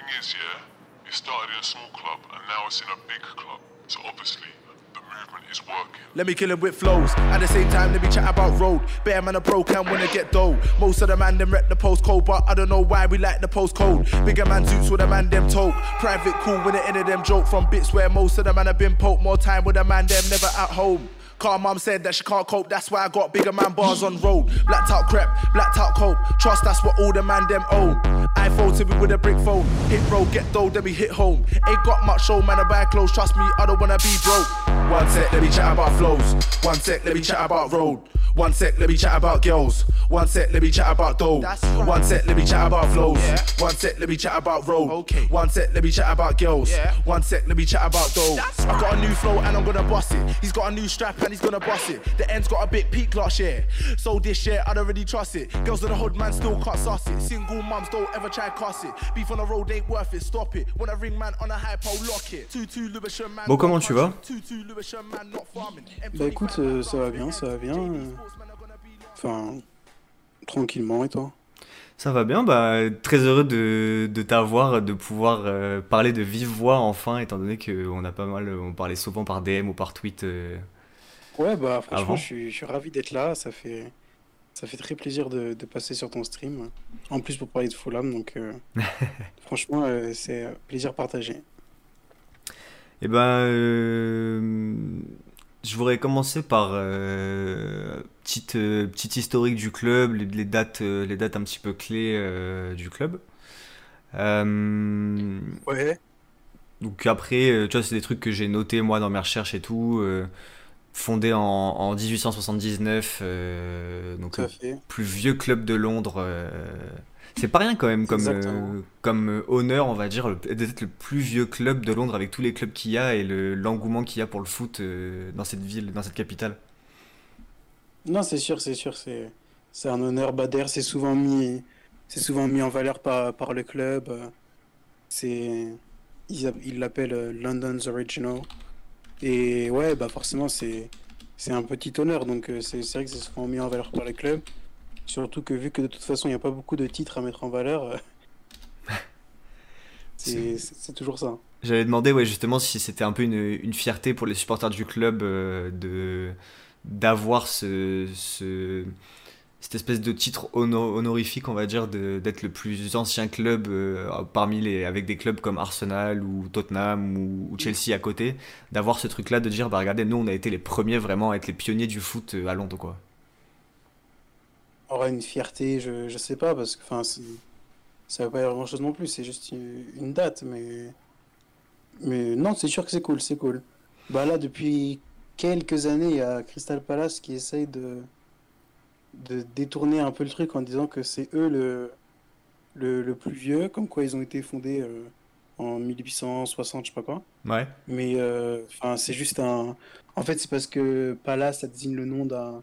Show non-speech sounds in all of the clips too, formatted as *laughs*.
thing is, yeah, it started in a small club and now it's in a big club. So obviously, the movement is working. Let me kill him with flows. At the same time, let me chat about road. Bear man a broke and wanna get dough. Most of the man them rep the postcode, but I don't know why we like the postcode. Bigger man zoots with a man them tote. Private cool when the end of them joke from bits where most of the man have been poked. More time with a man them never at home. Car mum said that she can't cope, that's why I got bigger man bars on road. Blacked out crep, blacked out cope. Trust that's what all the man them own. iPhone to me with a brick phone. Hit road, get dough, then we hit home. Ain't got much show, man, I buy clothes. Trust me, I don't wanna be broke. One sec, let me chat about flows. One sec, let me chat about road. One sec, let me chat about girls. One sec, let me chat about dough. right. One sec, let me chat about flows. Yeah. One sec, let me chat about road. Okay. One sec, let me chat about girls. Yeah. One sec, let me chat about dough. That's I got a new flow and I'm gonna bust it. He's got a new strap and he's gonna bust it. The end's got a big peak last year. So this year, I don't really trust it. Girls in the hood, man, still can't suss it. Single mums don't ever try cuss it. Beef on the road ain't worth it, stop it. When I ring man on a high pole, lock it. Two, two, Lewisham, man. Bon, comment tu vas. Bah écoute, euh, ça va bien, ça va bien. euh. Enfin, tranquillement, et toi? Ça va bien, bah, très heureux de, de t'avoir, de pouvoir euh, parler de vive voix enfin, étant donné qu'on a pas mal, on parlait souvent par DM ou par tweet. Ouais, bah franchement, Avant je suis, je suis ravi d'être là. Ça fait, ça fait très plaisir de, de passer sur ton stream. En plus, pour parler de Fulham, donc euh, *laughs* franchement, euh, c'est plaisir partagé. Eh ben, euh, je voudrais commencer par euh, petite, petite historique du club, les, les dates, les dates un petit peu clés du club. Ouais. donc après, tu vois, c'est des trucs que j'ai notés moi dans mes recherches et tout. Fondé en, en 1879, euh, donc le plus vieux club de Londres. euh, c'est pas rien quand même comme, euh, comme honneur, on va dire, d'être le plus vieux club de Londres avec tous les clubs qu'il y a et le- l'engouement qu'il y a pour le foot dans cette ville, dans cette capitale. Non, c'est sûr, c'est sûr, c'est, un honneur. Bader, c'est souvent mis, c'est souvent mis en valeur par, par le club. C'est, ils l'appellent London's Original. Et ouais, bah forcément, c'est, c'est un petit honneur. Donc euh, c'est, c'est vrai que c'est souvent mis en valeur par le club. Surtout que vu que de toute façon, il n'y a pas beaucoup de titres à mettre en valeur, euh, *laughs* c'est, toujours ça. J'avais demandé ouais, justement si c'était un peu une, une fierté pour les supporters du club euh, de d'avoir ce, ce- cette espèce de titre hono- honorifique, on va dire, d'être le plus ancien club euh, parmi les avec des clubs comme Arsenal ou Tottenham ou, Chelsea à côté, d'avoir ce truc-là de dire bah regardez nous on a été les premiers vraiment à être les pionniers du foot euh, à Londres quoi. aura une fierté, je, je sais pas, parce que enfin, ça veut pas dire grand chose non plus, c'est juste une, une date, mais. Mais non, c'est sûr que c'est cool, c'est cool. Bah là, depuis quelques années, il y a Crystal Palace qui essaye de, de détourner un peu le truc en disant que c'est eux le, le, le plus vieux, comme quoi ils ont été fondés euh, en 1860, je sais pas quoi. Ouais. Mais euh, c'est juste un. En fait, c'est parce que Palace, ça désigne le nom d'un.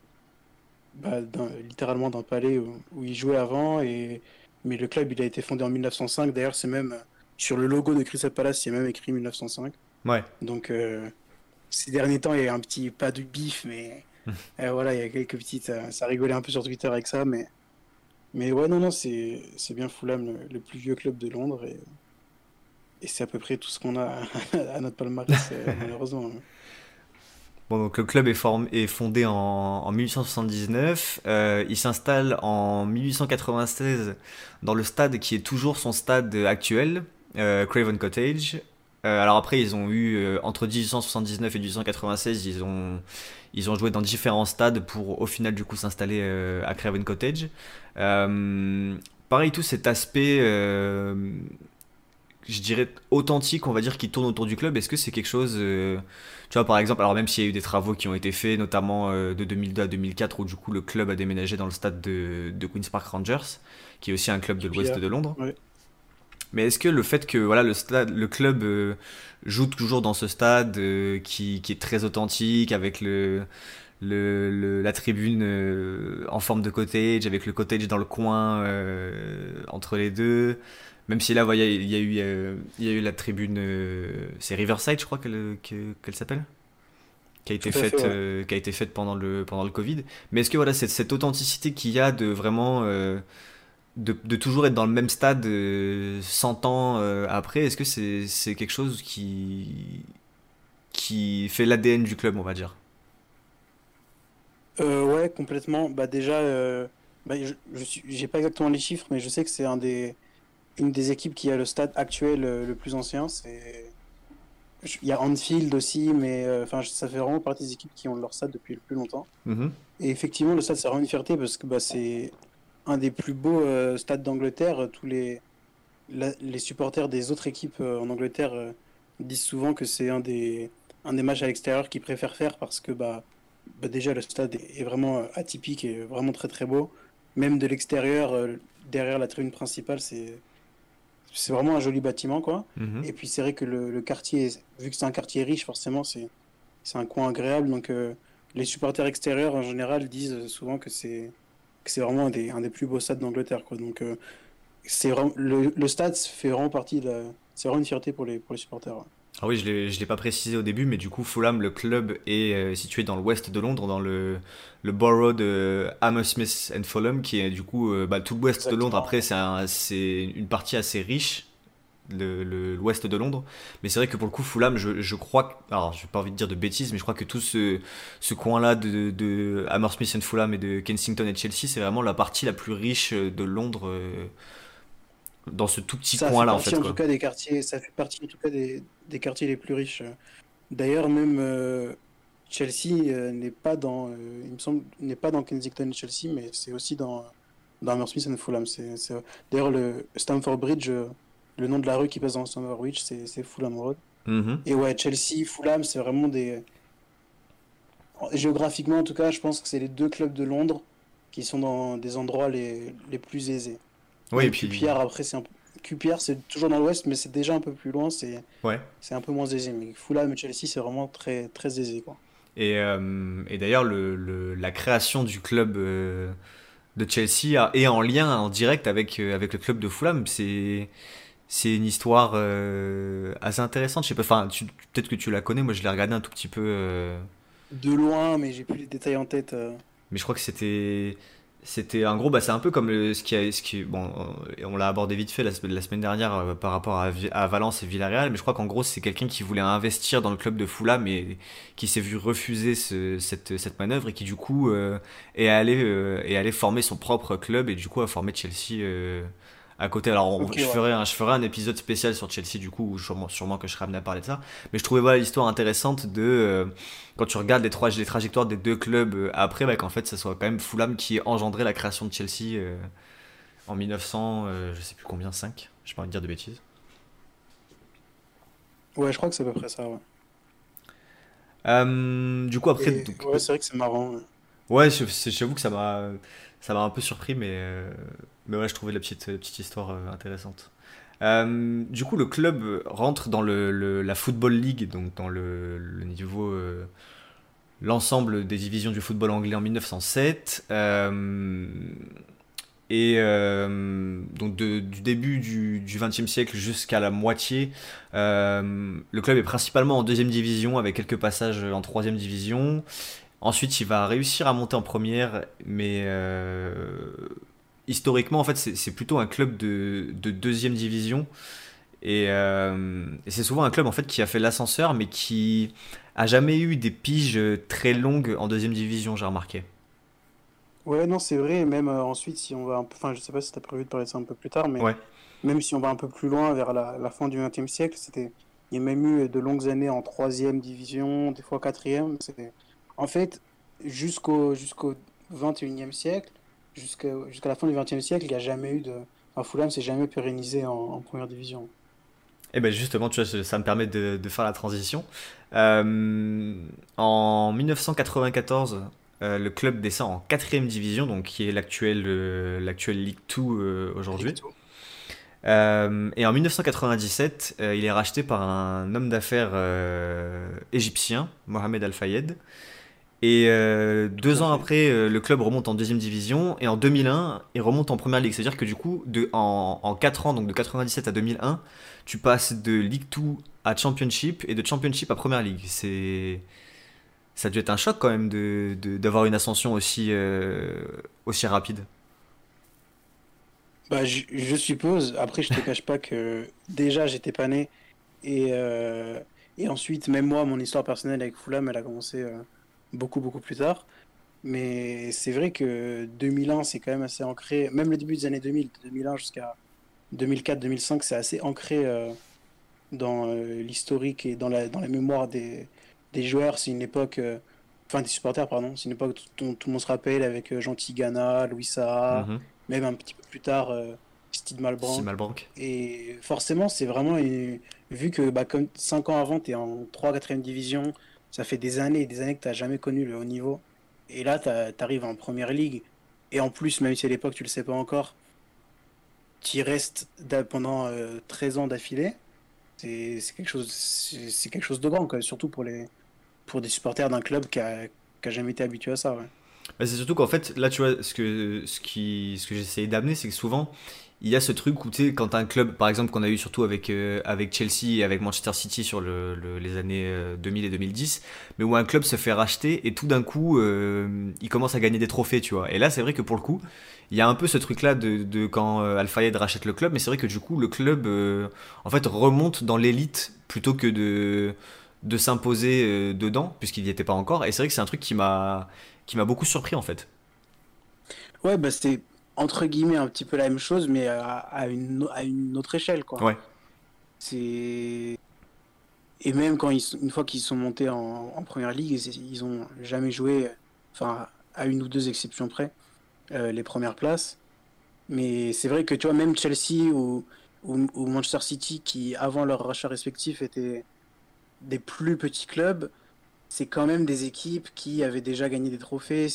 bah, littéralement d'un palais où, où il jouait avant. Et... Mais le club, il a été fondé en 1905. D'ailleurs, c'est même. Sur le logo de Crystal Palace, il y a même écrit 1905. Ouais. Donc, euh, ces derniers temps, il y a un petit. Pas de bif, mais. *laughs* euh, voilà, il y a quelques petites. euh, ça rigolait un peu sur Twitter avec ça, mais. Mais ouais, non, non, c'est bien Fulham, le, le plus vieux club de Londres. Et, et c'est à peu près tout ce qu'on a *laughs* à notre palmarès, euh, *laughs* malheureusement. Bon, donc le club est, formé, est fondé en, en 1879. Euh, il s'installe en 1896 dans le stade qui est toujours son stade actuel, euh, Craven Cottage. Euh, alors après, ils ont eu, entre 1879 et 1896, ils ont, ils ont joué dans différents stades pour au final du coup s'installer euh, à Craven Cottage. Euh, pareil, tout cet aspect, euh, je dirais, authentique, on va dire, qui tourne autour du club, est-ce que c'est quelque chose... tu vois, par exemple, alors même s'il y a eu des travaux qui ont été faits, notamment de 2002 à 2004, où du coup le club a déménagé dans le stade de, de Queen's Park Rangers, qui est aussi un club de l'ouest de Londres. ouais. Mais est-ce que le fait que voilà, le, stade, le club euh, joue toujours dans ce stade euh, qui, qui est très authentique, avec le, le, le- la tribune euh, en forme de cottage, avec le cottage dans le coin euh, entre les deux, même si là, il y a eu, euh, il y a eu la tribune, euh, c'est Riverside, je crois qu'elle que- qu'elle s'appelle, qui a été fait, faite, ouais. euh, qui a été faite pendant le pendant le Covid. Mais est-ce que voilà, cette, cette authenticité qu'il y a de vraiment euh, de, toujours être dans le même stade 100 ans après, est-ce que c'est quelque chose qui, qui fait l'ADN du club, on va dire? Ouais, complètement. Bah, déjà, bah, je n'ai pas exactement les chiffres, mais je sais que c'est un des, une des équipes qui a le stade actuel le plus ancien. Il y a Anfield aussi, mais euh, enfin, ça fait vraiment partie des équipes qui ont leur stade depuis le plus longtemps. Mhm. Et effectivement, le stade, c'est vraiment une fierté parce que bah, c'est un des plus beaux euh, stades d'Angleterre. Tous les, les supporters des autres équipes euh, en Angleterre disent souvent que c'est un des, un des matchs à l'extérieur qu'ils préfèrent faire parce que bah, bah, déjà le stade est vraiment atypique et vraiment très très beau. Même de l'extérieur, derrière la tribune principale, c'est c'est vraiment un joli bâtiment, quoi. Mhm. Et puis c'est vrai que le, quartier, vu que c'est un quartier riche, forcément, c'est c'est un coin agréable. Donc euh, les supporters extérieurs, en général, disent souvent que c'est c'est vraiment un des, un des, plus beaux stades d'Angleterre, quoi. Donc euh, c'est le, le stade fait vraiment partie de C'est vraiment une fierté pour les, pour les supporters. Ah oui, je ne l'ai pas précisé au début, mais du coup, Fulham, le club, est euh, situé dans l'ouest de Londres, dans le, le borough de Hammersmith and Fulham, qui est du coup bah, tout l'ouest de Londres. Après, c'est une partie assez riche, l'ouest de Londres. Mais c'est vrai que pour le coup, Fulham, je, je crois. Alors, je n'ai pas envie de dire de bêtises, mais je crois que tout ce, ce coin-là de, de, Hammersmith and Fulham et de Kensington et Chelsea, c'est vraiment la partie la plus riche de Londres. Euh, dans ce tout petit coin là en fait. En tout cas des quartiers, ça fait partie en tout cas des, des quartiers les plus riches. D'ailleurs même euh, Chelsea euh, n'est pas dans, il me semble, n'est pas dans Kensington et Chelsea, mais c'est aussi dans dans Hammersmith et Fulham. D'ailleurs le Stamford Bridge, le nom de la rue qui passe dans Stamford Bridge, c'est, Fulham Road. Mm-hmm. Et ouais, Chelsea, Fulham, c'est vraiment des géographiquement en tout cas, je pense que c'est les deux clubs de Londres qui sont dans des endroits les, les plus aisés. Oui, et puis. QPR, après, c'est un QPR, c'est toujours dans l'ouest, mais c'est déjà un peu plus loin, c'est ouais. un peu moins aisé. Mais Fulham et Chelsea, c'est vraiment très, très aisé. Quoi. Et, euh, et d'ailleurs, le, le, la création du club euh, de Chelsea est en lien, en direct avec, euh, avec le club de Fulham. C'est. C'est une histoire assez intéressante. Je sais pas, enfin, peut-être que tu la connais. Moi, je l'ai regardé un tout petit peu. De loin, mais j'ai plus les détails en tête. Mais je crois que c'était c'était en gros, bah, c'est un peu comme le, ce qui a, ce qui, bon, euh, on l'a abordé vite fait la, la semaine dernière euh, par rapport à, à, Valence et Villarreal, mais je crois qu'en gros c'est quelqu'un qui voulait investir dans le club de Fulham et qui s'est vu refuser ce, cette, cette manœuvre et qui du coup euh, est allé est allé former son propre club et du coup a formé Chelsea à côté. Alors, je, ferai un, je ferai un épisode spécial sur Chelsea, du coup, où sûrement, sûrement que je serai amené à parler de ça. Mais je trouvais voilà, l'histoire intéressante de, euh, quand tu regardes les, trois, les trajectoires des deux clubs euh, après, bah, qu'en fait, ce soit quand même Fulham qui ait engendré la création de Chelsea euh, en 1900, je sais plus combien, 5 Je pas envie de dire de bêtises. Ouais, je crois que c'est à peu près ça, ouais. du coup, après. ouais, c'est vrai que c'est marrant. Ouais, j'avoue que ça m'a ça m'a un peu surpris, mais, mais ouais, je trouvais la petite, petite histoire euh, intéressante. Euh, du coup, le club rentre dans le, la Football League, donc dans le, niveau, euh, l'ensemble des divisions du football anglais en 1907. et donc du début du XXe siècle jusqu'à la moitié, le club est principalement en deuxième division avec quelques passages en troisième division. Ensuite, il va réussir à monter en première, mais historiquement, en fait, c'est plutôt un club de, deuxième division. Euh, et, c'est souvent un club en fait qui a fait l'ascenseur, mais qui a jamais eu des piges très longues en deuxième division, j'ai remarqué. Ouais, non, c'est vrai. Même euh, ensuite, si on va un peu, enfin, je sais pas si tu as prévu de parler de ça un peu plus tard, mais même si on va un peu plus loin vers la, fin du XXe siècle, c'était, il y a même eu de longues années en troisième division, des fois quatrième. En fait, jusqu'au jusqu'au 21e siècle, jusqu'à la fin du XXe siècle, il n'y a jamais eu de. Enfin, Fulham s'est jamais pérennisé en, première division. Et eh ben justement, tu vois, ça me permet de, faire la transition. Euh, en 1994, euh, le club descend en quatrième division, donc qui est l'actuel euh, League 2 aujourd'hui. et en 1997, il est racheté par un homme d'affaires égyptien, Mohamed Al Fayed, et euh, deux ans après, euh, le club remonte en deuxième division. Et en 2001, il remonte en première ligue. C'est-à-dire que du coup, de, en, en 4 ans, donc de 97 à 2001, tu passes de League 2 à Championship et de Championship à Première Ligue. C'est ça a dû être un choc quand même d'avoir de, une ascension aussi, euh, aussi rapide. Bah, je, je suppose. Après, je te cache pas que déjà, j'étais pas né. Et, euh, et ensuite, même moi, mon histoire personnelle avec Fulham, elle a commencé euh, beaucoup, beaucoup plus tard. Mais c'est vrai que 2001, c'est quand même assez ancré. Même le début des années 2000, de 2001 jusqu'à 2004-2005, c'est assez ancré euh, dans euh, l'historique et dans la, dans la mémoire des, des joueurs. C'est une époque. euh, Enfin, des supporters, pardon. C'est une époque dont tout le monde se rappelle avec Jean Tigana, Louis Saha, Mhm. même un petit peu plus tard, Steve Malbranck. Et forcément, c'est vraiment une- vu que bah, comme 5 ans avant, tu es en 3 4 division, ça fait des années et des années que tu n'as jamais connu le haut niveau. Et là, tu arrives en première ligue. Et en plus, même si à l'époque tu le sais pas encore, tu y restes d'a- pendant euh, 13 ans d'affilée. C'est quelque chose, quelque chose de grand, surtout pour les pour des supporters d'un club qui a, qui a jamais été habitué à ça. Bah, c'est surtout qu'en fait, là, tu vois, ce que, ce ce que j'essayais d'amener, c'est que souvent, il y a ce truc où, tu quand un club, par exemple, qu'on a eu surtout avec, euh, avec Chelsea et avec Manchester City sur le, le- les années euh, 2000 et 2010, mais où un club se fait racheter et tout d'un coup, euh, il commence à gagner des trophées, tu vois. Et là, c'est vrai que pour le coup, il y a un peu ce truc-là de, de quand euh, Al Fayed rachète le club, mais c'est vrai que du coup, le club, euh, en fait, remonte dans l'élite plutôt que de, de s'imposer euh, dedans, puisqu'il n'y était pas encore. Et c'est vrai que c'est un truc qui m'a beaucoup surpris, en fait. Ouais, bah c'était entre guillemets un petit peu la même chose, mais à, à une, à une autre échelle, quoi. Ouais. C'est et même quand ils une fois qu'ils sont montés en, en première ligue, ils, ont jamais joué, enfin à une ou deux exceptions près, euh, les premières places. Mais c'est vrai que tu vois même Chelsea ou, ou, ou Manchester City qui avant leur rachat respectif étaient des plus petits clubs, c'est quand même des équipes qui avaient déjà gagné des trophées.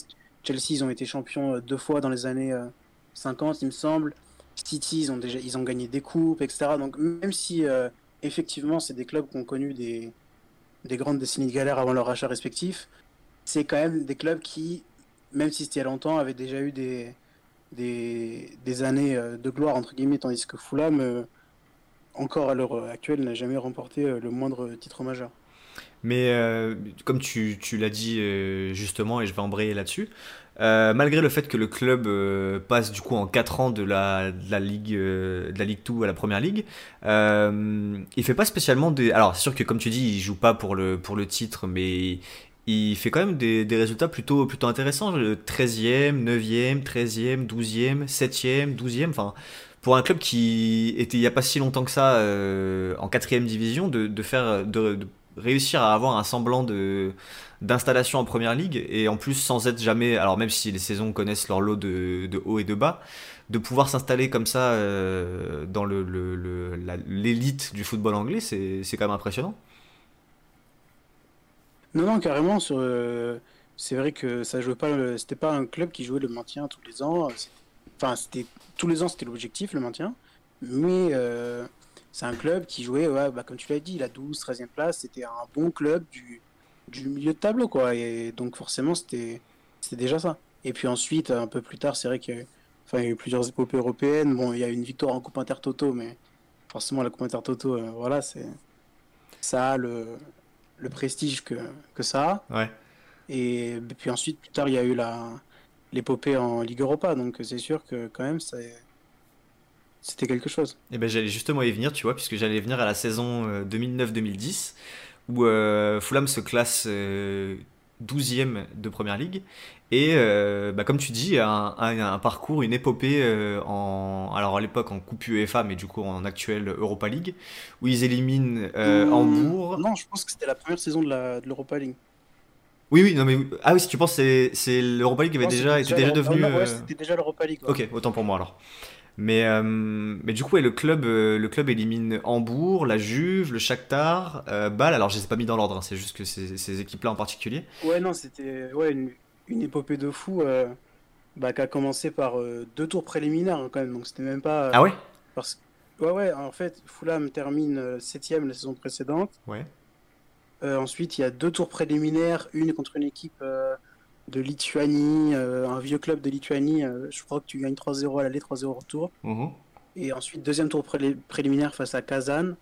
Chelsea ils ont été champions euh, deux fois dans les années euh, 50 il me semble. City ils ont déjà ils ont gagné des coupes etc. Donc même si euh, effectivement, c'est des clubs qui ont connu des, des grandes décennies de galère avant leur rachat respectif. C'est quand même des clubs qui, même si c'était longtemps, avaient déjà eu des, des, années euh, de gloire, entre guillemets, tandis que Fulham, euh, encore à l'heure actuelle, n'a jamais remporté le moindre titre majeur. Mais comme tu, tu l'as dit justement, et je vais embrayer là-dessus, euh, malgré le fait que le club euh, passe du coup en 4 ans de la, Ligue euh, de la Ligue 2 à la Première Ligue, euh, il fait pas spécialement des... Alors c'est sûr que comme tu dis, il joue pas pour le, pour le titre, mais il fait quand même des, résultats plutôt, intéressants. Le 13e, 9e, 13e, 12e, 7e, 12e, enfin... Pour un club qui était il n'y a pas si longtemps que ça euh, en quatrième division, de, de faire réussir à avoir un semblant de d'installation en première ligue et en plus sans être jamais alors même si les saisons connaissent leur lot de, de haut et de bas de pouvoir s'installer comme ça euh, dans le, le- le- l'élite du football anglais c'est quand même impressionnant Non, non, carrément, sur, euh, c'est vrai que ça jouait pas, le- c'était pas un club qui jouait le maintien tous les ans. Enfin, c'était tous les ans, c'était l'objectif, le maintien. Mais euh, c'est un club qui jouait, ouais, bah, comme tu l'as dit, la 12, 13e place, c'était un bon club du, du milieu de tableau, quoi. Et donc, forcément, c'était, déjà ça. Et puis ensuite, un peu plus tard, c'est vrai qu'il y a eu, enfin, y a eu plusieurs épopées européennes. Bon, il y a eu une victoire en Coupe Intertoto, mais forcément, la Coupe Intertoto, euh, voilà, c'est, ça a le, le prestige que, que ça a. ouais Et puis ensuite, plus tard, il y a eu l'épopée en Ligue Europa, donc c'est sûr que quand même, c'est- c'était quelque chose. Et ben j'allais justement y venir, tu vois, puisque j'allais venir à la saison euh, 2009-2010, où euh, Fulham se classe euh, 12e de Première Ligue. Et euh, bah, comme tu dis, un, un, un parcours, une épopée euh, en, alors à l'époque en Coupe UEFA, mais du coup en actuelle Europa League, où ils éliminent euh, Mmh, Hambourg. Non, je pense que c'était la première saison de la de l'Europa League. Oui, oui, non, mais ah oui, si tu penses, c'est l'Europa League avait Non, déjà, était déjà l'Europa- devenu. ouais, euh, c'était déjà l'Europa League. ouais. Ok, autant pour moi alors. Mais, euh, mais du coup, ouais, le club, euh, le club élimine Hambourg, la Juve, le Shakhtar, euh, Bâle. Alors, je les ai pas mis dans l'ordre, hein, c'est juste que ces, ces équipes-là en particulier. Ouais, non, c'était ouais, une, une épopée de fou euh, bah, qui a commencé par deux tours préliminaires hein, quand même, donc c'était même pas. Ah ouais? Parce... Ouais, ouais, en fait, Fulham termine euh, septième la saison précédente. Ouais. Ensuite, il y a deux tours préliminaires, une contre une équipe de Lituanie, euh, un vieux club de Lituanie. euh, je crois que tu gagnes 3-0 à l'aller, 3-0 au retour. Mhm. Et ensuite, deuxième tour préliminaire face à Kazan,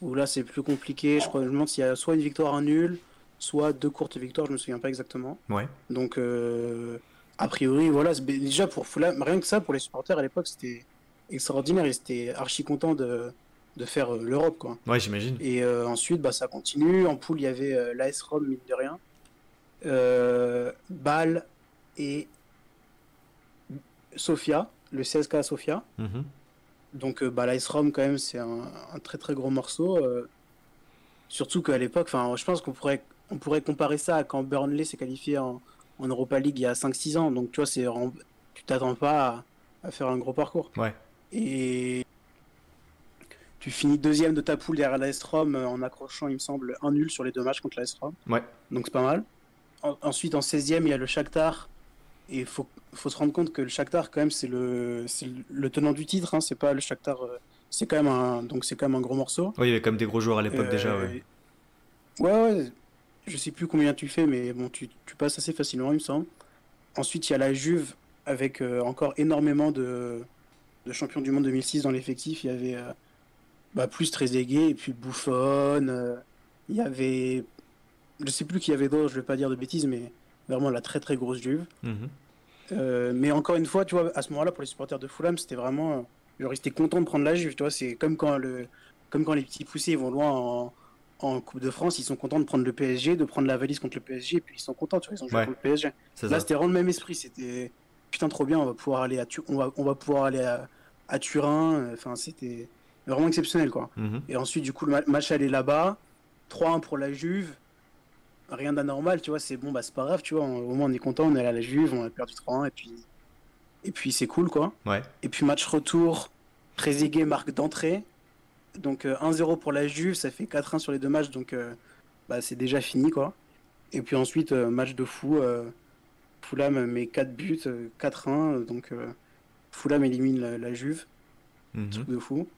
où là c'est plus compliqué. Je crois, je me demande s'il y a soit une victoire, un nul, soit deux courtes victoires, je me souviens pas exactement. Ouais. Donc, euh, a priori, voilà, déjà pour Fulham, rien que ça, pour les supporters à l'époque, c'était extraordinaire. Ils étaient archi contents de, de faire euh, l'Europe, quoi. Ouais, j'imagine. Et euh, ensuite, bah, ça continue. En poule, il y avait l'AS Rome, mine de rien. Euh, Bâle et Sofia, le CSK Sofia. Mhm. Donc, euh, bah, l'AS Rome, quand même, c'est un, un très très gros morceau. euh, surtout qu'à l'époque, je pense qu'on pourrait, on pourrait comparer ça à quand Burnley s'est qualifié en, en Europa League il y a 5-6 ans. Donc, tu vois, c'est, tu t'attends pas à, à faire un gros parcours. Ouais. Et tu finis deuxième de ta poule derrière euh, en accrochant, il me semble, un nul sur les deux matchs contre l'AS Rome. Ouais. Donc, c'est pas mal. En- ensuite, en 16e, il y a le Shakhtar. Et il faut, faut se rendre compte que le Shakhtar, quand même, c'est le, c'est le- le tenant du titre. Hein, c'est pas le Shakhtar. euh, c'est quand même un, donc c'est quand même un gros morceau. Oui, il y avait quand même des gros joueurs à l'époque Euh, déjà, ouais. Ouais, ouais. Je sais plus combien tu fais, mais bon, tu, tu passes assez facilement, il me semble. Ensuite, il y a la Juve avec euh, encore énormément de, de champions du monde 2006 dans l'effectif. Il y avait euh, bah, plus Trezeguet et puis Buffon. euh, il y avait. Je sais plus qui y avait d'autres, je vais pas dire de bêtises, mais vraiment la très très grosse Juve. Mhm. Euh, mais encore une fois, tu vois, à ce moment-là, pour les supporters de Fulham, c'était vraiment. Genre, ils étaient contents de prendre la Juve, tu vois. C'est comme quand, le, comme quand les petits poussés vont loin en, en Coupe de France, ils sont contents de prendre le PSG, de prendre la valise contre le PSG, et puis ils sont contents, tu vois, ils ont joué Ouais. contre le PSG. Là, c'était vraiment le même esprit. C'était putain, trop bien, on va pouvoir aller à, Tu- on va, on va pouvoir aller à, à Turin. Enfin, c'était vraiment exceptionnel, quoi. Mhm. Et ensuite, du coup, le ma- match allait là-bas. 3-1 pour la Juve. Rien d'anormal, tu vois. C'est bon, bah, c'est pas grave, tu vois. on- au moins, on est content, on est allé à la Juve, on a perdu 3-1, et puis, et puis c'est cool, quoi. Ouais. Et puis, match retour, Trezeguet marque d'entrée. Donc, euh, 1-0 pour la Juve, ça fait 4-1 sur les deux matchs, donc euh, bah, c'est déjà fini, quoi. Et puis ensuite, euh, match de fou. Euh, Fulham met 4 buts, euh, 4-1, euh, donc euh, Fulham élimine la, la Juve Mhm. truc de fou.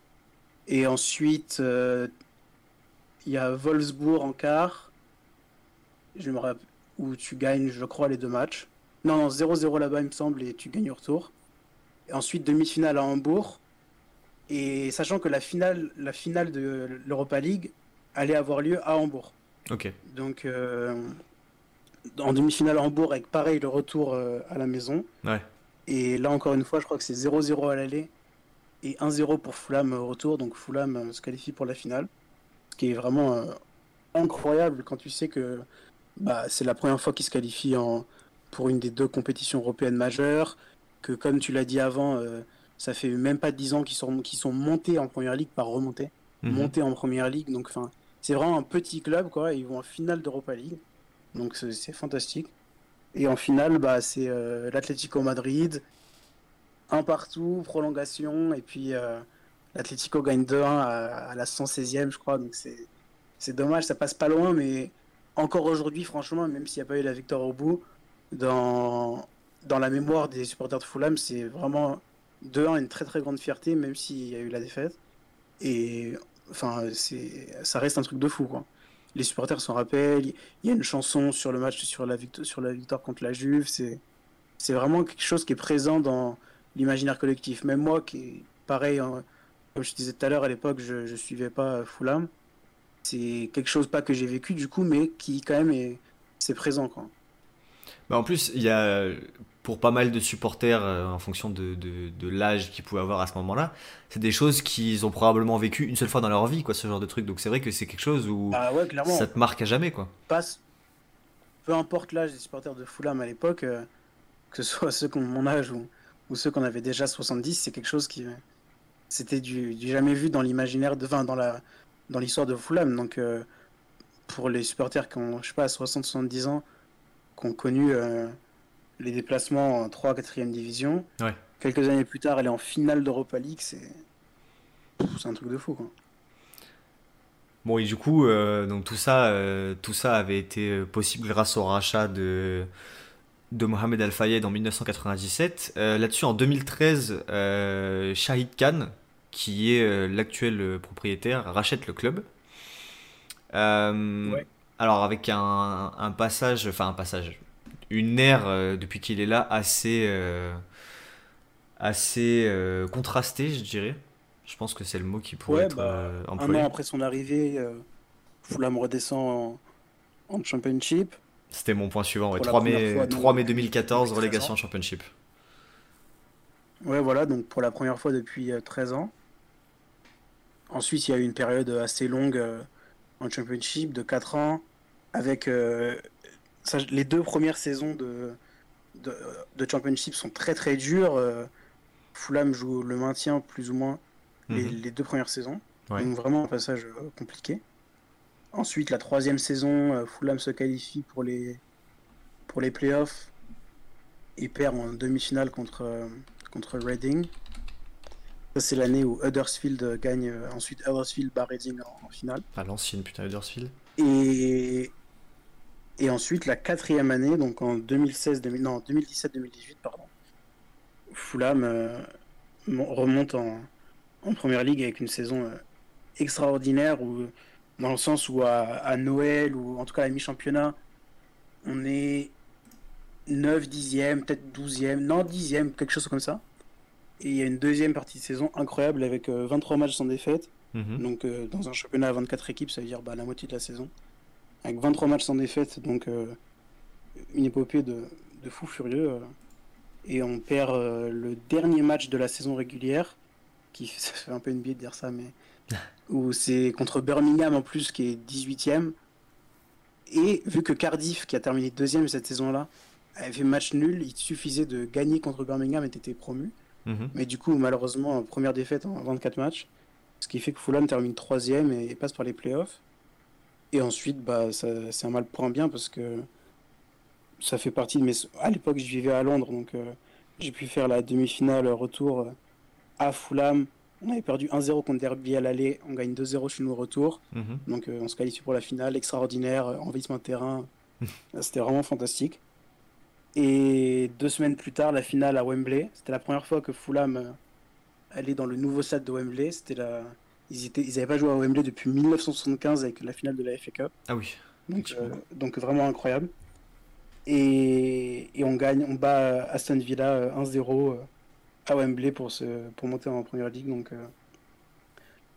Et ensuite, euh, il y a Wolfsburg en quart, je me rappelle, où tu gagnes, je crois, les deux matchs. Non, non, 0-0 là-bas, il me semble, et tu gagnes au retour. Et ensuite, demi-finale à Hambourg. Et sachant que la finale, la finale de l'Europa League allait avoir lieu à Hambourg. Ok. Donc, euh, en demi-finale à Hambourg, avec pareil, le retour euh, à la maison. Ouais. Et là, encore une fois, je crois que c'est 0-0 à l'aller et 1-0 pour Fulham au retour. Donc Fulham euh, se qualifie pour la finale. Ce qui est vraiment incroyable quand tu sais que bah, c'est la première fois qu'ils se qualifient en, pour une des deux compétitions européennes majeures. Que comme tu l'as dit avant, euh, ça fait même pas 10 ans qu'ils sont, sont montés en première ligue par remontée. Mhm. Montés en première ligue. Donc enfin, c'est vraiment un petit club. quoi. Ils vont en finale d'Europa League. Donc c'est fantastique. Et en finale, bah, c'est euh, l'Atlético Madrid, un partout, prolongation, et puis euh, l'Atlético gagne 2-1 à, à la 116e, je crois. Donc c'est c'est dommage, ça passe pas loin, mais encore aujourd'hui, franchement, même s'il n'y a pas eu la victoire au bout, dans, dans la mémoire des supporters de Fulham, c'est vraiment 2-1 une très très grande fierté, même s'il y a eu la défaite. Et enfin, ça reste un truc de fou. Les supporters s'en rappellent. Il y a une chanson sur le match, sur la, victoire, contre la Juve. C'est, vraiment quelque chose qui est présent dans l'imaginaire collectif. Même moi, qui pareil, hein, comme je disais tout à l'heure, à l'époque, je, je suivais pas Fulham. C'est quelque chose pas que j'ai vécu du coup, mais qui quand même est, c'est présent, quoi. Bah, en plus, il y a pour pas mal de supporters, euh, en fonction de, de, de l'âge qu'ils pouvaient avoir à ce moment-là, c'est des choses qu'ils ont probablement vécu une seule fois dans leur vie, quoi, ce genre de truc. Donc c'est vrai que c'est quelque chose où Ah ouais, clairement. ça te marque à jamais, quoi. passe, peu importe l'âge des supporters de Fulham à l'époque, euh, que ce *laughs* soit ceux qui ont mon âge ou, ou ceux qu'on avait déjà 70, c'est quelque chose qui c'était du, du jamais vu dans l'imaginaire de enfin, dans la dans l'histoire de Fulham. Donc euh, pour les supporters qui ont je sais pas 60-70 ans, qui ont connu euh, les déplacements en 3 4e division, Ouais. quelques années plus tard, elle est en finale d'Europa League, c'est un truc de fou quoi. Bon, et du coup, euh, donc tout ça, tout ça avait été possible grâce au rachat de, de Mohamed Al Fayed en 1997. Euh, Là-dessus, en 2013, euh, Shahid Khan, qui est euh, l'actuel euh, propriétaire, rachète le club. Euh, Ouais. Alors, avec un, un passage, enfin un passage, une ère euh, depuis qu'il est là assez, euh, assez contrastée, je dirais. Je pense que c'est le mot qui pourrait Ouais, être bah, euh, Un employé. an après son arrivée, Fulham redescend en, en Championship. C'était mon point suivant. Ouais. Pour la 3 première mai, fois, 3 mai donc, 2014, depuis 13 relégation ans. Championship. Ouais, voilà, donc pour la première fois depuis 13 ans. Ensuite, il y a eu une période assez longue en Championship de 4 ans, avec les deux premières saisons de, de, Championship sont très très dures. Fulham joue le maintien plus ou moins les, mhm. deux premières saisons. Donc vraiment un passage compliqué. Ensuite, la troisième saison, Fulham se qualifie pour les, pour les playoffs et perd en demi-finale contre, contre Reading. C'est l'année où Huddersfield gagne. ensuite, Huddersfield bat Reading en, finale. Ah, l'ancienne, putain, Huddersfield. Et, et ensuite, la quatrième année, donc en 2016, 2000, non, 2017-2018, pardon, Fulham euh, remonte en, en, première ligue avec une saison euh, extraordinaire, où, dans le sens où à, à Noël, ou en tout cas à la mi-championnat, on est 9 dixième, peut-être 12e, non 10e, quelque chose comme ça. Et il y a une deuxième partie de saison incroyable avec 23 euh, matchs sans défaite. Mhm. Donc euh, dans un championnat à 24 équipes, ça veut dire bah, la moitié de la saison. Avec 23 matchs sans défaite, donc euh, une épopée de, de fou furieux. et on perd le dernier match de la saison régulière, qui *laughs* ça fait un peu une bille de dire ça, mais *laughs* où c'est contre Birmingham en plus qui est 18e. Et vu que Cardiff, qui a terminé deuxième cette saison-là, avait fait match nul, il suffisait de gagner contre Birmingham et était promu. Mhm. Mais du coup, malheureusement, première défaite en 24 matchs. Ce qui fait que Fulham termine troisième et passe par les playoffs. Et ensuite, bah, c'est un mal pour un bien parce que ça fait partie de mes. À l'époque, je vivais à Londres, donc euh, j'ai pu faire la demi-finale retour euh, à Fulham. On avait perdu 1-0 contre Derby à l'aller, on gagne 2-0 chez nous au retour. Mhm. Donc euh, on se qualifie pour la finale, extraordinaire, envahissement de terrain. *laughs* C'était vraiment fantastique. Et deux semaines plus tard, la finale à Wembley. C'était la première fois que Fulham euh, allait dans le nouveau stade de Wembley. C'était la... Ils n'avaient ils pas joué à Wembley depuis 1975 avec la finale de la FA Cup. Ah oui. Donc, euh, donc vraiment incroyable. Et, et, on gagne, on bat Aston Villa 1-0 euh, à Wembley pour, se, pour monter en première ligue. Donc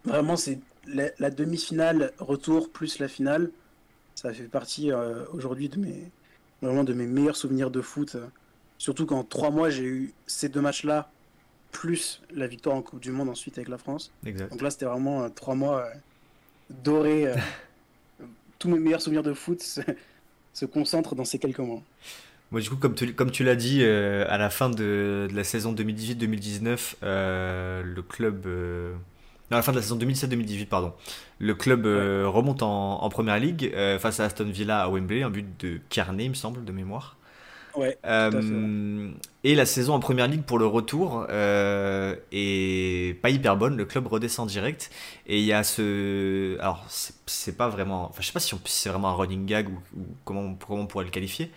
vraiment, c'est la, la demi-finale retour plus la finale. Ça fait partie aujourd'hui de mes vraiment de mes meilleurs souvenirs de foot. Surtout qu'en trois mois, j'ai eu ces deux matchs-là, plus la victoire en Coupe du Monde ensuite avec la France. Donc là, c'était vraiment euh, trois mois euh, dorés. Euh, *laughs* tous mes meilleurs souvenirs de foot se, concentrent dans ces quelques mois. Moi, du coup, comme tu, comme tu l'as dit, à la fin de, la saison 2018-2019, le club à la fin de la saison 2017-2018, pardon. Le club euh, remonte en, première ligue euh, face à Aston Villa à Wembley, un but de Carnet, il me semble, de mémoire. Ouais, euh, et la saison en première ligue pour le retour est pas hyper bonne. Le club redescend direct. Et il y a ce. Alors, c'est pas vraiment. Enfin, je sais pas si c'est vraiment un running gag ou, ou, comment, comment on pourrait le qualifier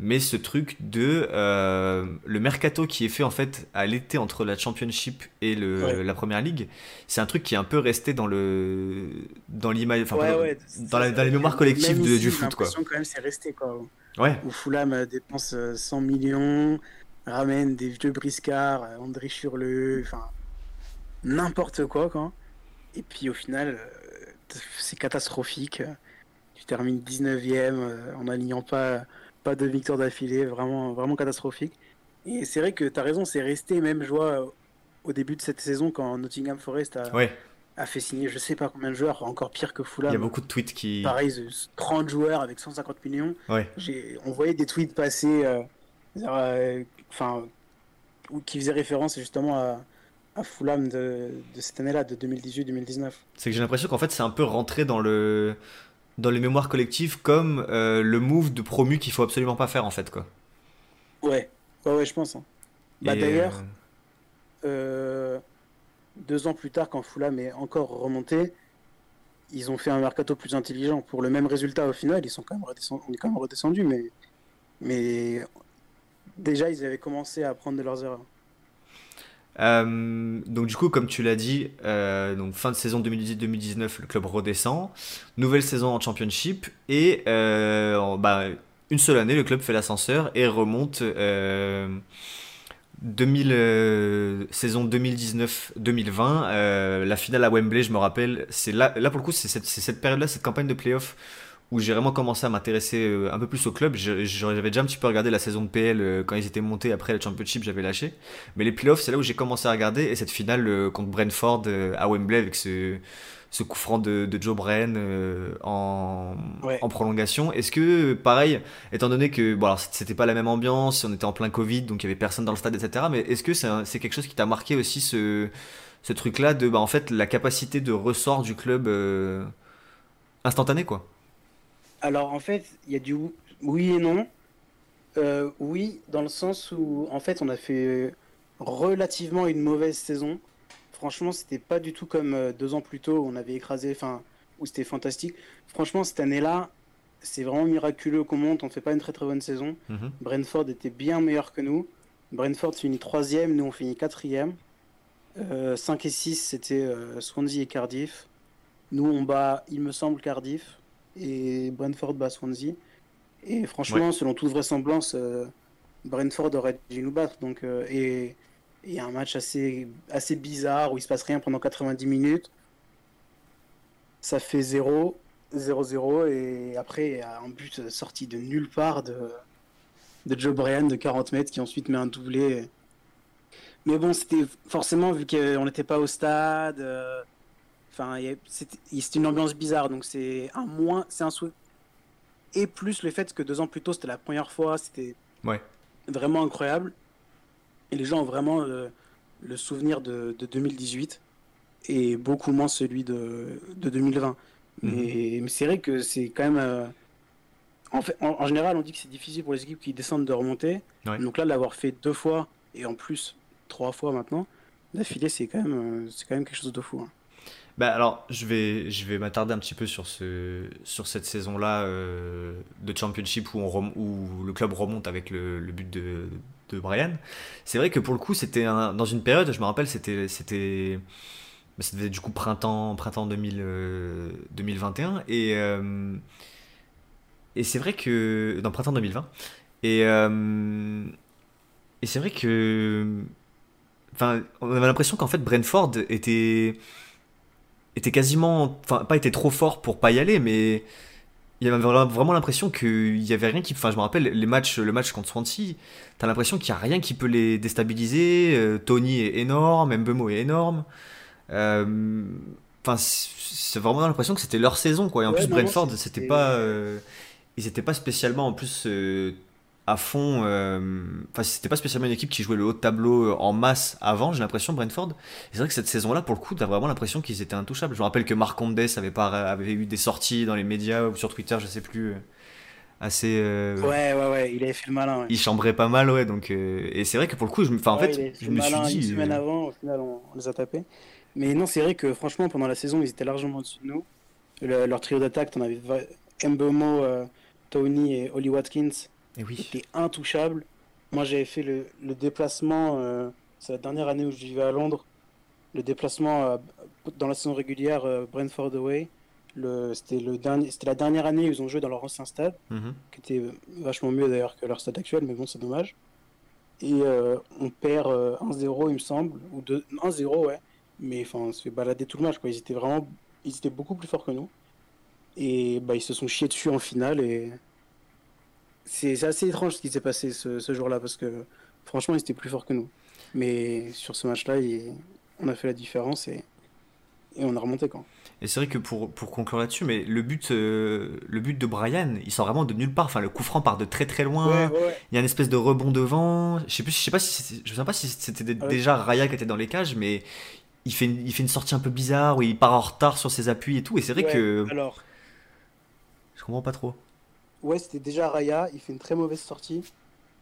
mais ce truc de euh, le mercato qui est fait en fait à l'été entre la Championship et le, la Première Ligue, c'est un truc qui est un peu resté dans le dans l'image, enfin dans, la, dans, les mémoires collectives du foot quoi. quand même c'est resté quoi. Ouais. Où Fulham euh, dépense 100 euh, millions, ramène des vieux briscards, André Churleux, enfin n'importe quoi quoi. Et puis au final c'est catastrophique. Tu termines 19e en n'alignant pas pas de victoire d'affilée, vraiment, vraiment catastrophique. Et c'est vrai que tu as raison, c'est resté même, je vois, au début de cette saison, quand Nottingham Forest a, a fait signer je sais pas combien de joueurs, encore pire que Fulham. Il y a beaucoup de tweets qui. Pareil, 30 joueurs avec 150 millions. Ouais. On voyait des tweets passer, euh, euh, enfin, qui faisaient référence justement à, à Fulham de, de cette année-là, de 2018-2019. C'est que j'ai l'impression qu'en fait, c'est un peu rentré dans le dans les mémoires collectives comme euh, le move de promu qu'il faut absolument pas faire en fait quoi. Ouais, ouais, ouais je pense. Hein. Bah, D'ailleurs, euh, euh, deux ans plus tard, quand Fulham est encore remonté, ils ont fait un mercato plus intelligent pour le même résultat au final. Ils sont quand même redescendus, on est quand même redescendu, mais mais déjà ils avaient commencé à apprendre de leurs erreurs. Euh, donc du coup, comme tu l'as dit, euh, fin de saison 2018-2019, le club redescend. Nouvelle saison en Championship et euh, bah, une seule année, le club fait l'ascenseur et remonte. 2000, saison 2019-2020, la finale à Wembley, je me rappelle, c'est là, là pour le coup, c'est cette, cette période-là, cette campagne de playoff où j'ai vraiment commencé à m'intéresser euh, un peu plus au club. J'avais déjà un petit peu regardé la saison de PL euh, quand ils étaient montés après le Championship, j'avais lâché. Mais les playoffs, c'est là où j'ai commencé à regarder. Et cette finale euh, contre Brentford à Wembley avec ce, ce coup franc de, de Joe euh, en, Ouais. en prolongation. Est-ce que, pareil, étant donné que bon, c'était pas la même ambiance, on était en plein Covid, donc il y avait personne dans le stade, etc. Mais est-ce que c'est quelque chose qui t'a marqué aussi ce, ce truc-là de, bah, en fait, la capacité de ressort du club euh, instantané, quoi? Alors en fait, il y a du oui et non. Euh, oui, dans le sens où en fait on a fait relativement une mauvaise saison. Franchement, c'était pas du tout comme euh, deux ans plus tôt où on avait écrasé, enfin où c'était fantastique. Franchement, cette année-là, c'est vraiment miraculeux qu'on monte. On fait pas une très très bonne saison. Mhm. Brentford était bien meilleur que nous. Brentford finit troisième, nous on finit quatrième. Euh, 5 et 6 c'était euh, Swansea et Cardiff. Nous on bat, il me semble, Cardiff. Et Brentford bat Swansea. Et franchement, selon toute vraisemblance, euh, Brentford aurait dû nous battre. Donc, euh, et et il y a un match assez, assez bizarre où il se passe rien pendant 90 minutes. Ça fait 0, 0-0. Et après, il y a un but sorti de nulle part de, de Joe Bryan de 40 mètres qui ensuite met un doublé. Mais bon, c'était forcément vu qu'on n'était pas au stade. euh, Enfin, c'était une ambiance bizarre. Donc c'est un moins, c'est un sou- Et plus le fait que deux ans plus tôt, c'était la première fois, c'était Ouais. vraiment incroyable. Et les gens ont vraiment euh, le souvenir de, de 2018 et beaucoup moins celui de, de 2020. Mais, mais c'est vrai que c'est quand même. euh, En, fait, en, en général, on dit que c'est difficile pour les équipes qui descendent de remonter. Ouais. Donc là, l'avoir fait deux fois et en plus trois fois maintenant, d'affilée, c'est quand, même, euh, c'est quand même quelque chose de fou. hein. Bah alors, je vais, je vais m'attarder un petit peu sur, ce, sur cette saison-là euh, de Championship où, on rem- où le club remonte avec le, le but de, de Brian. C'est vrai que pour le coup, c'était dans une période, je me rappelle, c'était, c'était, bah, c'était du coup printemps, printemps 2000, euh, 2021. Et, euh, et c'est vrai que. Dans printemps 2020. Et, et c'est vrai que. Enfin, on avait l'impression qu'en fait, Brentford était était quasiment, enfin pas était trop fort pour pas y aller, mais il y avait vraiment l'impression qu'il y avait rien qui, enfin je me rappelle les matchs, le match contre Swansea, t'as l'impression qu'il y a rien qui peut les déstabiliser. Euh, Tony est énorme, Mbemo est énorme. Euh, Enfin, c'est vraiment l'impression que c'était leur saison quoi. Et en Ouais, plus Brentford, c'était pas, euh, ils étaient pas spécialement en plus à fond. euh, Enfin, c'était pas spécialement une équipe qui jouait le haut de tableau euh, en masse avant. J'ai l'impression Brentford. C'est vrai que cette saison-là, pour le coup, t'as vraiment l'impression qu'ils étaient intouchables. Je me rappelle que Marc Condes avait, pas, avait eu des sorties dans les médias ou sur Twitter, je sais plus, euh, assez. euh, Ouais, ouais, ouais, il avait fait le malin. ouais. Il chambrait pas mal, ouais. Donc, euh, et c'est vrai que pour le coup, je me, enfin, en Ouais, fait, je me suis malin dit. Une semaine avant, au final, on, on les a tapés. Mais non, c'est vrai que franchement, pendant la saison, ils étaient largement au-dessus de nous. Le- leur trio d'attaque, on avait va- Mbemo, euh, Tony et Oli Watkins, Et oui. étaient intouchables. Moi, j'avais fait le, le déplacement, euh, c'est la dernière année où je vivais à Londres, le déplacement euh, dans la saison régulière euh, Brentford Away. Le- C'était le dernier, c'était la dernière année où ils ont joué dans leur ancien stade Mhm. qui était vachement mieux d'ailleurs que leur stade actuel, mais bon, c'est dommage. Et on perd euh, 1-0, il me semble, ou 2 1-0, ouais. Mais enfin, on se fait balader tout le match, quoi. Ils étaient vraiment, ils étaient beaucoup plus forts que nous. Et bah, ils se sont chiés dessus en finale. Et c'est assez étrange ce qui s'est passé ce, ce jour-là, parce que franchement, ils étaient plus forts que nous. Mais sur ce match-là, on a fait la différence et, et on a remonté, quoi. Et c'est vrai que pour, pour conclure là-dessus, mais le but, euh, le but de Brian, il sort vraiment de nulle part. Enfin, le coup franc part de très très loin. Ouais, ouais, ouais. Il y a une espèce de rebond devant. Je sais plus, je sais pas si c'était- je sais pas si c'était Ah déjà Raya qui était dans les cages, mais il fait une, il fait une sortie un peu bizarre où il part en retard sur ses appuis et tout. Et c'est vrai que Alors, je comprends pas trop. Ouais, c'était déjà Raya, il fait une très mauvaise sortie.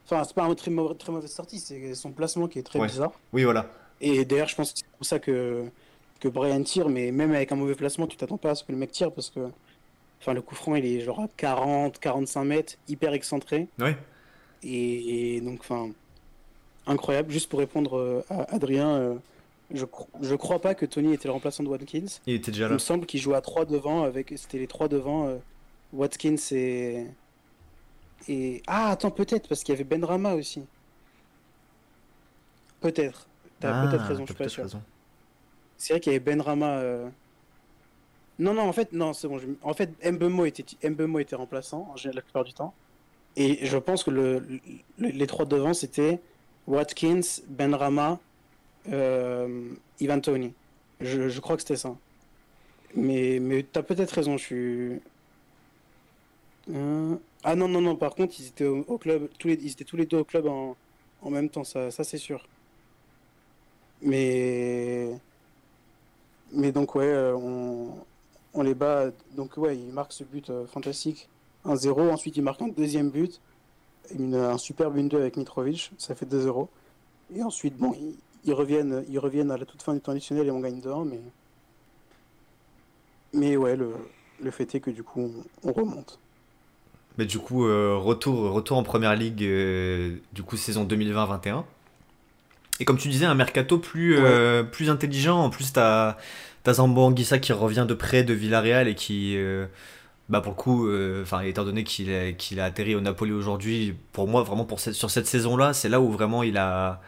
Enfin, c'est pas une très, mau- très mauvaise sortie, c'est son placement qui est très Ouais. bizarre. Oui, voilà. Et d'ailleurs, je pense que c'est pour ça que, que Brian tire, mais même avec un mauvais placement, tu t'attends pas à ce que le mec tire parce que enfin, le coup franc, il est genre à 40, 45 mètres, hyper excentré. Ouais. Et, et donc, enfin, incroyable. Juste pour répondre euh, à Adrien, euh, je, cro- je crois pas que Tony était le remplaçant de Watkins. Il était déjà Il là. me semble qu'il jouait à 3 devant, avec c'était les trois devant, euh, Watkins et... et... Ah, attends, peut-être, parce qu'il y avait Benrama aussi. Peut-être. T'as Ah, peut-être raison, je suis pas sûr. raison. C'est vrai qu'il y avait Benrama. euh, Non, non, en fait, non, c'est bon. je- En fait, Mbemo était, Mbemo était remplaçant en général, la plupart du temps. Et je pense que le, le- les trois devant, c'était Watkins, Benrama, euh, Ivan Tony. Je, je crois que c'était ça. Mais, mais t'as peut-être raison, je suis. Ah non, non, non, par contre, ils étaient au, club, tous les, ils étaient tous les deux au club en, en même temps, ça, ça c'est sûr. Mais. Mais donc, ouais, euh, on, on les bat. Donc, ouais, ils marquent ce but euh, fantastique 1-0. Ensuite, ils marquent un deuxième but, un superbe 1-2 avec Mitrovic, ça fait 2-0. Et ensuite, bon, ils, reviennent, ils reviennent à la toute fin du temps additionnel et on gagne 2-1. Mais, mais ouais, le, le fait est que du coup, on remonte. Mais du coup, euh, retour, retour en première ligue, euh, du coup, saison 2020-21. Et comme tu disais, un mercato plus, euh, plus intelligent. En plus, t'as as Zambo Anguissa qui revient de près de Villarreal et qui, bah pour le coup, enfin, étant donné qu'il a, qu'il a atterri au Napoli aujourd'hui, pour moi, vraiment, pour cette, sur cette saison-là, c'est là où vraiment il a.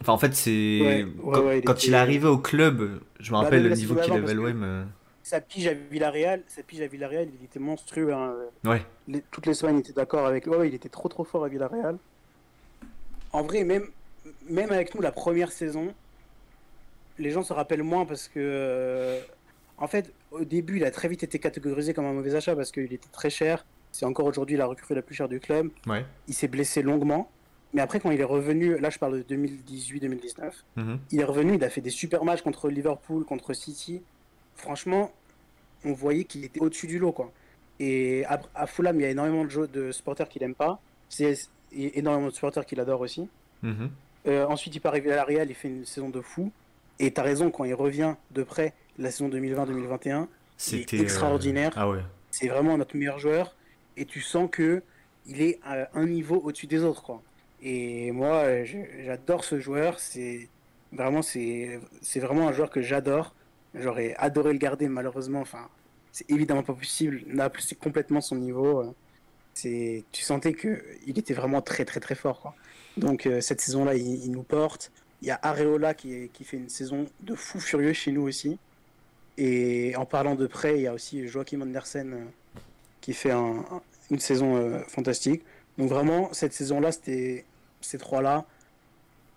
Enfin, en fait, c'est. Ouais, ouais, quand il quand était- il est arrivé au club, je me Bah, rappelle le niveau qu'il avait à l'OM. Sa pige à Villarreal, sa pige à Villarreal, il était monstrueux. hein. Ouais. Les- toutes les semaines, il était d'accord avec. Ouais, ouais, il était trop trop fort à Villarreal. En vrai, même, même avec nous, la première saison, les gens se rappellent moins parce que. euh, En fait, au début, il a très vite été catégorisé comme un mauvais achat parce qu'il était très cher. C'est encore aujourd'hui la recrue la plus chère du club. Ouais. Il s'est blessé longuement. Mais après, quand il est revenu, là je parle de 2018-2019, Mhm. il est revenu, il a fait des super matchs contre Liverpool, contre City. Franchement, on voyait qu'il était au-dessus du lot, quoi. Et à, à Fulham, il y a énormément de, jeux, de supporters qui l'aiment pas. C'est énormément de supporters qui l'adorent aussi. Mhm. Euh, ensuite, il part arriver à la Real, il fait une saison de fou. Et t'as raison, quand il revient de près, la saison 2020-2021, C'était. extraordinaire. Ah ouais. c'est vraiment notre meilleur joueur. Et tu sens que il est à un niveau au-dessus des autres, quoi. Et moi, euh, j'adore ce joueur. C'est vraiment, c'est c'est vraiment un joueur que j'adore. J'aurais adoré le garder, malheureusement. Enfin, c'est évidemment pas possible. Naples, c'est complètement son niveau. euh, C'est, tu sentais que il était vraiment très, très, très fort. Donc euh, cette saison-là, il, nous porte. Il y a Areola qui, qui fait une saison de fou furieux chez nous aussi. Et en parlant de près, il y a aussi Joachim Andersen euh, qui fait un- un- une saison fantastique. Donc vraiment, cette saison-là, c'était ces trois-là,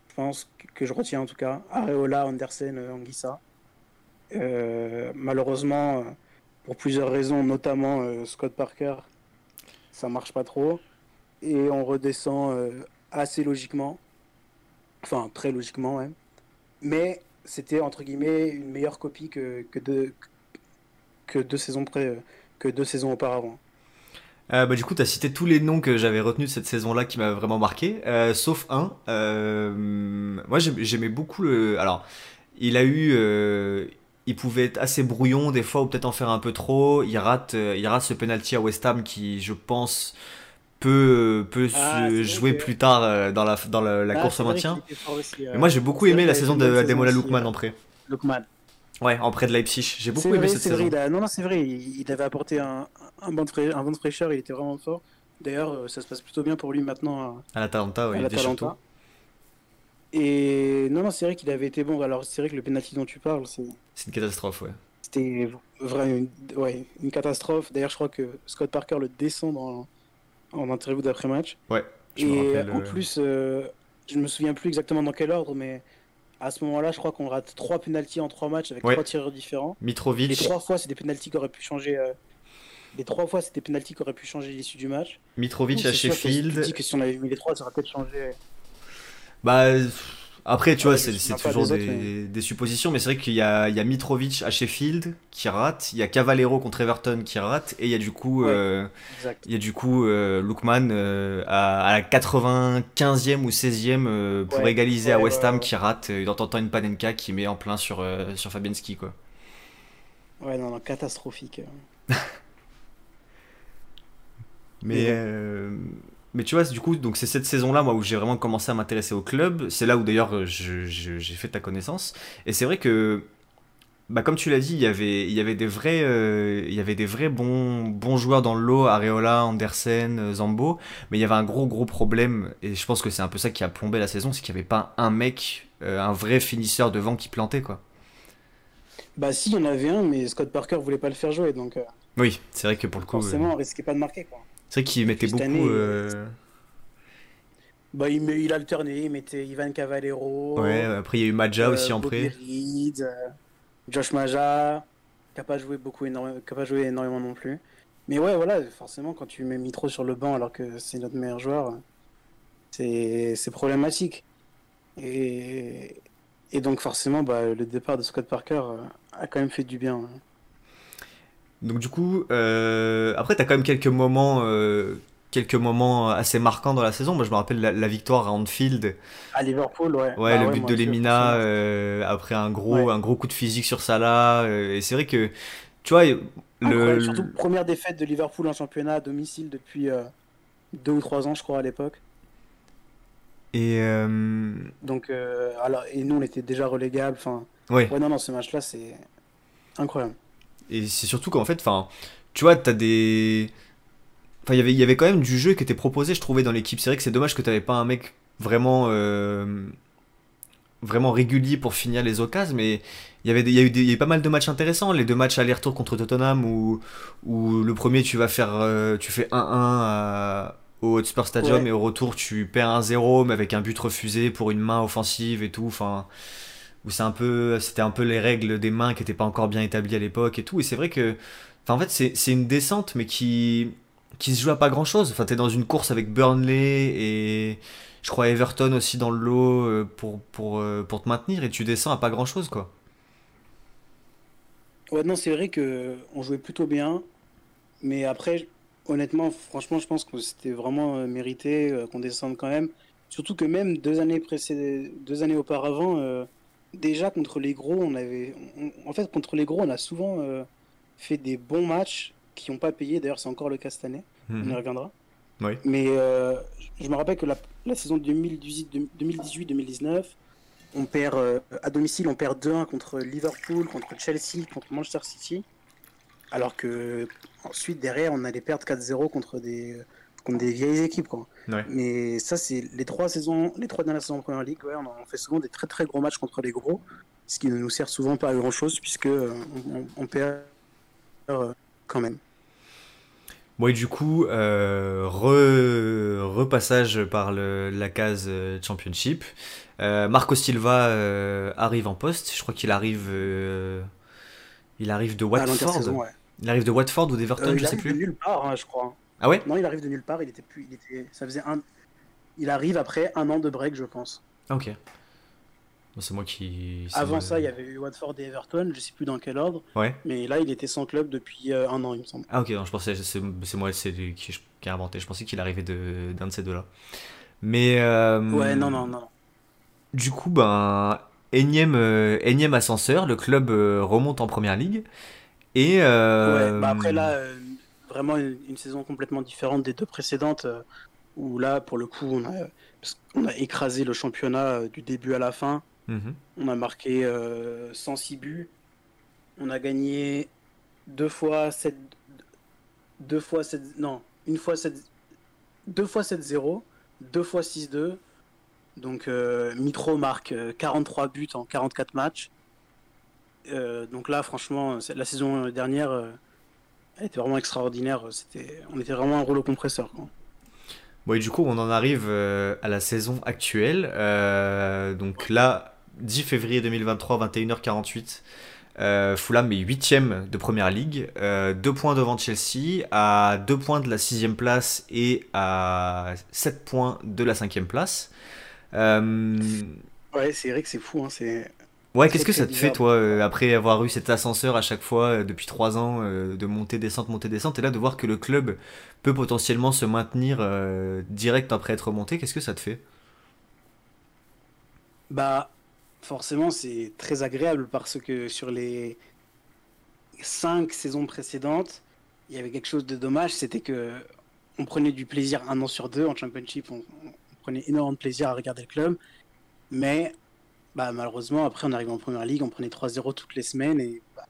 je pense que- je retiens en tout cas. Areola, Andersen, Anguissa. Euh, malheureusement, pour plusieurs raisons, notamment euh, Scott Parker, ça marche pas trop. Et on redescend euh, assez logiquement. Enfin, très logiquement, même. Mais c'était, entre guillemets, une meilleure copie que, que, deux, que, deux saisons près, que deux saisons auparavant. Bah, du coup, tu as cité tous les noms que j'avais retenus de cette saison-là qui m'avaient vraiment marqué, sauf un. Moi, j'aim- j'aimais beaucoup le. Alors, il a eu. Euh, il pouvait être assez brouillon des fois, ou peut-être en faire un peu trop. Il rate, euh, il rate ce penalty à West Ham qui, je pense, peut, peut Ah, se jouer que- plus tard euh, dans la, dans la, la Ah, course au maintien. aussi, euh, Mais moi, j'ai beaucoup aimé la saison avait une de bonne Demola saison aussi, Lookman euh, en prêt. Lookman. Ouais, en prêt de Leipzig. J'ai beaucoup aimé vrai, cette vrai. saison. a- Non, non, c'est vrai. Il, il avait apporté un, un, banc de fraîcheur, un banc de fraîcheur. Il était vraiment fort. D'ailleurs, euh, ça se passe plutôt bien pour lui maintenant à, À l'Atalanta, oui. Et non, non, c'est vrai qu'il avait été bon. Alors, c'est vrai que le penalty dont tu parles, c'est- C'est une catastrophe, ouais. c'était vraiment une, ouais, une catastrophe. D'ailleurs, je crois que Scott Parker le descend dans, en interview d'après-match. Ouais, je Et en euh, plus, euh, je me souviens plus exactement dans quel ordre, mais à ce moment-là, je crois qu'on rate trois penalties en trois matchs avec Ouais. trois tireurs différents. Les Mitrovic, trois fois, c'est des penalties qui auraient pu changer. euh, Les trois fois, c'est des qui auraient pu changer l'issue du match. Mitrovic Donc, à que Sheffield. Dis que si on avait mis les trois, ça aurait peut-être changé. Bah, après, tu Ouais, vois, c'est toujours des des, autres, mais- des suppositions, mais c'est vrai qu'il y a, il y a Mitrovic à Sheffield qui rate, il y a Cavallero contre Everton qui rate, et il y a du coup, Ouais. euh, il y a du coup euh, Lookman euh, à, à la 95e ou 16e euh, pour Ouais, égaliser à West Ham qui rate, euh, en tentant une Panenka qui met en plein sur, sur Fabianski, quoi. Ouais, non, non, catastrophique. *laughs* Mais, Mais tu vois, du coup, donc c'est cette saison-là, moi, où j'ai vraiment commencé à m'intéresser au club. C'est là où d'ailleurs j'ai fait ta connaissance. Et c'est vrai que, bah, comme tu l'as dit, il y avait, il y avait des vrais, euh, il y avait des vrais bons, bons joueurs dans le lot, Areola, Andersen, Zambo. Mais il y avait un gros, gros problème. Et je pense que c'est un peu ça qui a plombé la saison, c'est qu'il n'y avait pas un mec, euh, un vrai finisseur devant qui plantait, quoi. Bah si, il y en avait un, mais Scott Parker voulait pas le faire jouer, donc euh, Oui, c'est vrai que pour le coup. forcément, on risquait pas de marquer, quoi. C'est vrai qu'il mettait beaucoup. année, euh, Bah il, met- il alternait, il mettait Ivan Cavallero, Ouais, après il y a eu Maja euh, aussi en prêt. Reed, euh, Josh Maja, qui a pas joué beaucoup énorme, qui a pas joué énormément non plus. Mais ouais, voilà, forcément, quand tu mets Mitro sur le banc alors que c'est notre meilleur joueur, c'est problématique. Et, et donc forcément, bah, le départ de Scott Parker a quand même fait du bien. Donc du coup, euh, après t'as quand même quelques moments, euh, quelques moments assez marquants dans la saison. Moi je me rappelle la, la victoire à Anfield. À Liverpool, ouais. Ouais, Bah le ouais, but de Lemina euh, après un gros, Ouais. un gros coup de physique sur Salah. et c'est vrai que, tu vois, le, Surtout première défaite de Liverpool en championnat à domicile depuis deux ou trois ans, je crois, à l'époque. et Donc, alors, et nous, on était déjà relégables. Enfin, ouais. ouais, non, non, ce match-là, c'est incroyable. Et c'est surtout qu'en fait, enfin, tu vois, t'as des. Enfin, il y avait- il y avait quand même du jeu qui était proposé, je trouvais, dans l'équipe. C'est vrai que c'est dommage que t'avais pas un mec vraiment. euh, vraiment régulier pour finir les occasions, mais il y avait des- y a eu des- y a eu pas mal de matchs intéressants. Les deux matchs aller-retour contre Tottenham, où, où le premier, tu vas faire. euh, tu fais 1-1 à- au Hotspur Stadium, Ouais. et au retour, tu perds 1-0, mais avec un but refusé pour une main offensive et tout. Enfin où c'est un peu c'était un peu les règles des mains qui n'étaient pas encore bien établies à l'époque et tout et c'est vrai que en fait c'est une descente mais qui qui se joue à pas grand chose enfin t'es dans une course avec Burnley et je crois Everton aussi dans le lot euh, pour pour euh, pour te maintenir et tu descends à pas grand chose quoi Ouais, non, c'est vrai que on jouait plutôt bien. Mais après, honnêtement, franchement, je pense que c'était vraiment euh, mérité qu'on descende quand même. Surtout que même deux années précédentes, deux années auparavant, déjà contre les gros, on avait, on- en fait, contre les gros, on a souvent euh, fait des bons matchs qui n'ont pas payé. D'ailleurs, c'est encore le cas cette année. On y Mhm. reviendra. Oui. Mais euh, je me rappelle que la, la saison 2018-2019, on perd euh, à domicile, on perd 2-1 contre Liverpool, contre Chelsea, contre Manchester City. Alors que ensuite derrière, on allait perdre 4-0 contre des contre des vieilles équipes quoi. Ouais. Mais ça c'est les trois saisons, les trois dernières saisons en Première Ligue, ouais, on, fait souvent des très très gros matchs contre les gros, ce qui ne nous sert souvent pas à grand chose puisque euh, on, perd euh, quand même. Bon, et du coup, euh, re- repassage par le- la case Championship. Marco Silva arrive en poste. Je crois qu'il arrive, il arrive de Watford. ouais. Il arrive de Watford ou d'Everton, je il sais arrive plus. de nulle part, hein, je crois. Ah ouais Non, il arrive de nulle part. Il était plus. Il était. Ça faisait un. Il arrive après un an de break, je pense. Ah, ok. C'est moi qui. Avant ça, il y avait eu Watford et Everton. Je sais plus dans quel ordre. Ouais. Mais là, il était sans club depuis euh, un an, il me semble. Ah ok, non, je pensais, c'est moi qui, qui a inventé. Je pensais qu'il arrivait de- d'un de, ces deux-là. Mais. euh, Ouais, non, non, non. Du coup, ben, énième, euh, énième ascenseur, le club euh, remonte en première ligue. Et. Ouais, bah après là, vraiment une, une saison complètement différente des deux précédentes, euh, où là, pour le coup, on a, qu'on a écrasé le championnat euh, du début à la fin. mhm. On a marqué euh, 106 buts. On a gagné deux fois 7 deux fois 7 non, une fois 7 deux fois 7-0, deux fois 6-2. Donc euh, Mitro marque euh, 43 buts en 44 matchs. Euh, donc là franchement, la saison dernière euh, elle était vraiment extraordinaire, c'était on était vraiment un rouleau compresseur quoi. Bon, et du coup, on en arrive euh, à la saison actuelle. Euh, donc là, 10 février 2023, 21h48. Euh, Fulham est 8ème de première ligue, euh, 2 points devant Chelsea, à 2 points de la 6ème place et à 7 points de la 5ème place. Euh, Ouais, c'est vrai que c'est fou hein, c'est ouais, qu'est-ce que ça te fait, toi, euh, après avoir eu cet ascenseur à chaque fois euh, depuis 3 ans, euh, de monter, descente, monter, descente, et là de voir que le club peut potentiellement se maintenir direct après être monté, qu'est-ce que ça te fait? Bah, forcément, c'est très agréable parce que sur les cinq saisons précédentes, il y avait quelque chose de dommage, c'était que on prenait du plaisir un an sur deux en Championship, on, on prenait énormément de plaisir à regarder le club, mais bah, malheureusement, après on arrive en Première Ligue, on prenait 3-0 toutes les semaines et bah,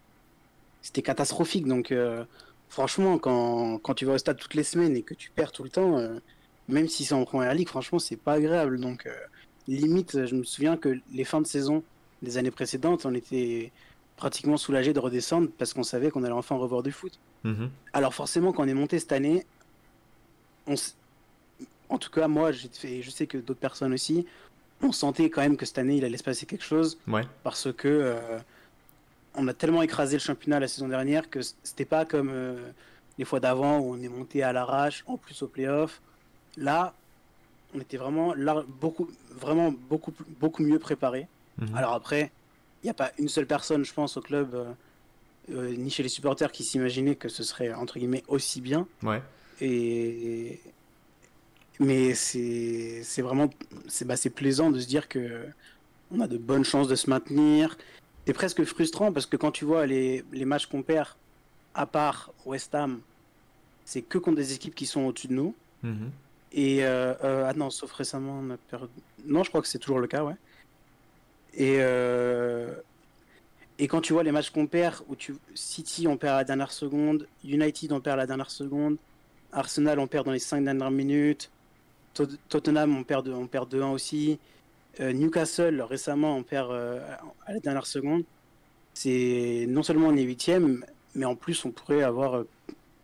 c'était catastrophique. Donc, euh, franchement, quand, quand tu vas au stade toutes les semaines et que tu perds tout le temps, euh, même si c'est en Première Ligue, franchement, c'est pas agréable. Donc, euh, limite, je me souviens que les fins de saison des années précédentes, on était, pratiquement soulagé de redescendre parce qu'on savait qu'on allait enfin revoir du foot. Mhm. Alors forcément, quand on est monté cette année, on s- en tout cas moi, j'ai fait, je sais que d'autres personnes aussi, on sentait quand même que cette année il allait se passer quelque chose Ouais. parce que euh, on a tellement écrasé le championnat la saison dernière que c'était pas comme euh, les fois d'avant où on est monté à l'arrache, en plus au playoff. Là, on était vraiment là, beaucoup, vraiment beaucoup, beaucoup mieux préparé. Mhm. Alors après, il n'y a pas une seule personne, je pense, au club, euh, euh, ni chez les supporters, qui s'imaginait que ce serait entre guillemets aussi bien. Ouais. Et mais c'est vraiment c'est bah, plaisant de se dire que on a de bonnes chances de se maintenir. C'est presque frustrant parce que quand tu vois les, les matchs qu'on perd, à part West Ham, c'est que contre des équipes qui sont au-dessus de nous. Mhm. Et euh, euh, ah non, sauf récemment, on a perdu. Non, je crois que c'est toujours le cas, ouais. Et euh, et quand tu vois les matchs qu'on perd, où tu City on perd à la dernière seconde, United on perd à la dernière seconde, Arsenal on perd dans les 5 dernières minutes, Tottenham on perd de, on perd 2-1 aussi, Euh, Newcastle récemment on perd euh, à la dernière seconde. C'est non seulement on est huitième, mais en plus on pourrait avoir euh,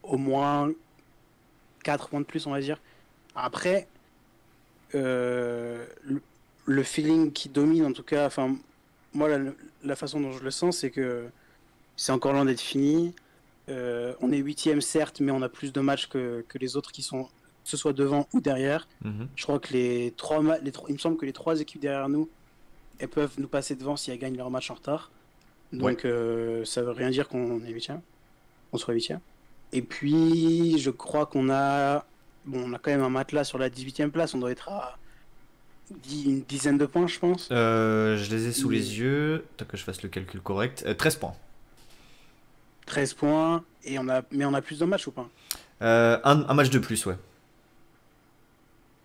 au moins 4 points de plus, on va dire. Après, le, feeling qui domine, en tout cas, enfin, moi, la, la façon dont je le sens, c'est que c'est encore loin d'être fini. On est huitième, certes, mais on a plus de matchs que, que les autres qui sont, que ce soit devant ou derrière. Mhm. Je crois que les trois, les trois- il me semble que les trois équipes derrière nous, elles peuvent nous passer devant si elles gagnent leur match en retard. Donc euh, ça veut rien dire qu'on est huitième, on soit huitième. Et puis je crois qu'on a, bon, on a quand même un matelas sur la 18e place. On doit être à une dizaine de points, je pense. Euh, je les ai sous les yeux. Tant que je fasse le calcul correct. Euh, 13 points. 13 points. Et on a, mais on a plus de matchs ou pas? Euh, un, un match de plus, ouais.